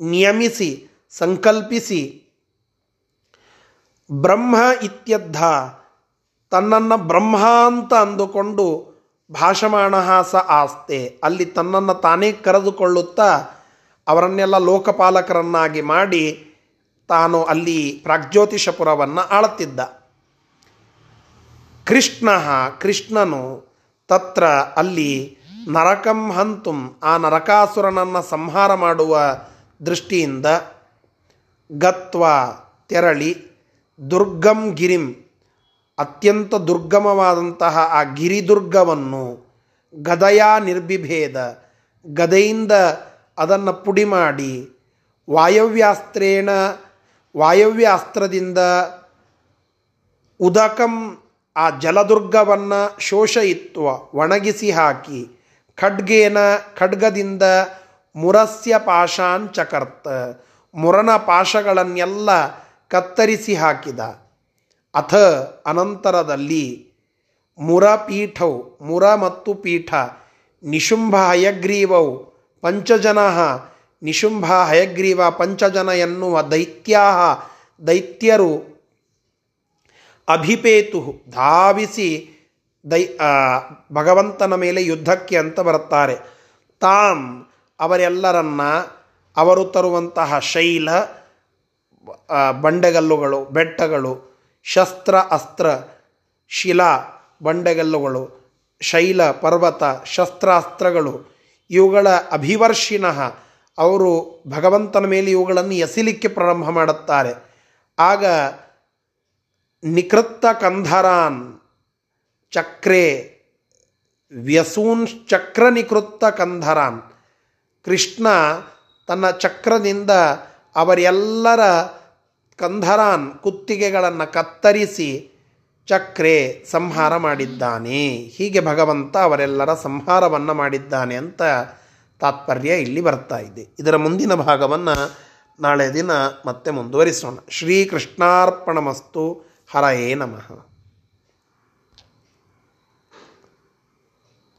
Speaker 1: ನಿಯಮಿಸಿ, ಸಂಕಲ್ಪಿಸಿ ಬ್ರಹ್ಮ ಇತ್ಯದ್ಧ ತನ್ನನ್ನು ಬ್ರಹ್ಮ ಅಂತ ಅಂದುಕೊಂಡು ಭಾಷಮಾಣ ಸ ಆಸ್ತೆ. ಅಲ್ಲಿ ತನ್ನನ್ನು ತಾನೇ ಕರೆದುಕೊಳ್ಳುತ್ತಾ ಅವರನ್ನೆಲ್ಲ ಲೋಕಪಾಲಕರನ್ನಾಗಿ ಮಾಡಿ ತಾನು ಅಲ್ಲಿ ಪ್ರಾಗ್ಜ್ಯೋತಿಷಪುರವನ್ನು ಆಳುತ್ತಿದ್ದ. ಕೃಷ್ಣ ಕೃಷ್ಣನು ತತ್ರ ಅಲ್ಲಿ ನರಕಂ ಹಂತುಂ, ಆ ನರಕಾಸುರನನ್ನು ಸಂಹಾರ ಮಾಡುವ ದೃಷ್ಟಿಯಿಂದ ಗತ್ವ ತೆರಳಿ ದುರ್ಗಂ ಗಿರಿಂ, ಅತ್ಯಂತ ದುರ್ಗಮವಾದಂತಹ ಆ ಗಿರಿದುರ್ಗವನ್ನು ಗದಯ ನಿರ್ಬಿಭೇದ, ಗದೆಯಿಂದ ಅದನ್ನು ಪುಡಿ ಮಾಡಿ ವಾಯವ್ಯಾಸ್ತ್ರೇಣ ವಾಯವ್ಯಾಸ್ತ್ರದಿಂದ ಉದಕಂ ಆ ಜಲದುರ್ಗವನ್ನು ಶೋಷಯಿತ್ವ ಒಣಗಿಸಿ ಹಾಕಿ ಖಡ್ಗೇನ ಖಡ್ಗದಿಂದ ಮುರಸ್ಯ ಪಾಶಾನ್ ಚಕರ್ತ ಮುರನ ಪಾಶಗಳನ್ನೆಲ್ಲ ಕತ್ತರಿಸಿ ಹಾಕಿದ. ಅಥ ಅನಂತರದಲ್ಲಿ ಮುರಪೀಠವು ಮುರ ಮತ್ತು ಪೀಠ ನಿಶುಂಭ ಹಯಗ್ರೀವವು ಪಂಚಜನ ನಿಶುಂಭ ಹಯಗ್ರೀವ ಪಂಚಜನ ಎನ್ನುವ ದೈತ್ಯಾಹ ದೈತ್ಯರು ಅಭಿಪೇತು ಧಾವಿಸಿ ದೈ ಭಗವಂತನ ಮೇಲೆ ಯುದ್ಧಕ್ಕೆ ಅಂತ ಬರುತ್ತಾರೆ. ತಾಂ ಅವರೆಲ್ಲರನ್ನ ಅವರು ತರುವಂತಹ ಶೈಲ ಬಂಡೆಗಲ್ಲುಗಳು, ಬೆಟ್ಟಗಳು, ಶಸ್ತ್ರ, ಅಸ್ತ್ರ, ಶಿಲಾ, ಬಂಡೆಗಲ್ಲುಗಳು, ಶೈಲ, ಪರ್ವತ, ಶಸ್ತ್ರಾಸ್ತ್ರಗಳು, ಇವುಗಳ ಅಭಿವರ್ಷಿನಃ ಅವರು ಭಗವಂತನ ಮೇಲೆ ಇವುಗಳನ್ನು ಎಸಿಲಿಕ್ಕೆ ಪ್ರಾರಂಭ ಮಾಡುತ್ತಾರೆ. ಆಗ ನಿಕೃತ್ತ ಕಂಧರಾನ್ ಚಕ್ರೆ ವ್ಯಸೂನ್ ಚಕ್ರ ನಿಕೃತ್ತ ಕಂಧರಾನ್. ಕೃಷ್ಣ ತನ್ನ ಚಕ್ರದಿಂದ ಅವರೆಲ್ಲರ ಕಂಧರಾನ್ ಕುತ್ತಿಗೆಗಳನ್ನು ಕತ್ತರಿಸಿ ಚಕ್ರೆ ಸಂಹಾರ ಮಾಡಿದ್ದಾನೆ. ಹೀಗೆ ಭಗವಂತ ಅವರೆಲ್ಲರ ಸಂಹಾರವನ್ನು ಮಾಡಿದ್ದಾನೆ ಅಂತ ತಾತ್ಪರ್ಯ ಇಲ್ಲಿ ಬರ್ತಾ ಇದೆ. ಇದರ ಮುಂದಿನ ಭಾಗವನ್ನು ನಾಳೆ ದಿನ ಮತ್ತೆ ಮುಂದುವರಿಸೋಣ. ಶ್ರೀಕೃಷ್ಣಾರ್ಪಣಮಸ್ತು. ಹರಯೇ ನಮಃ.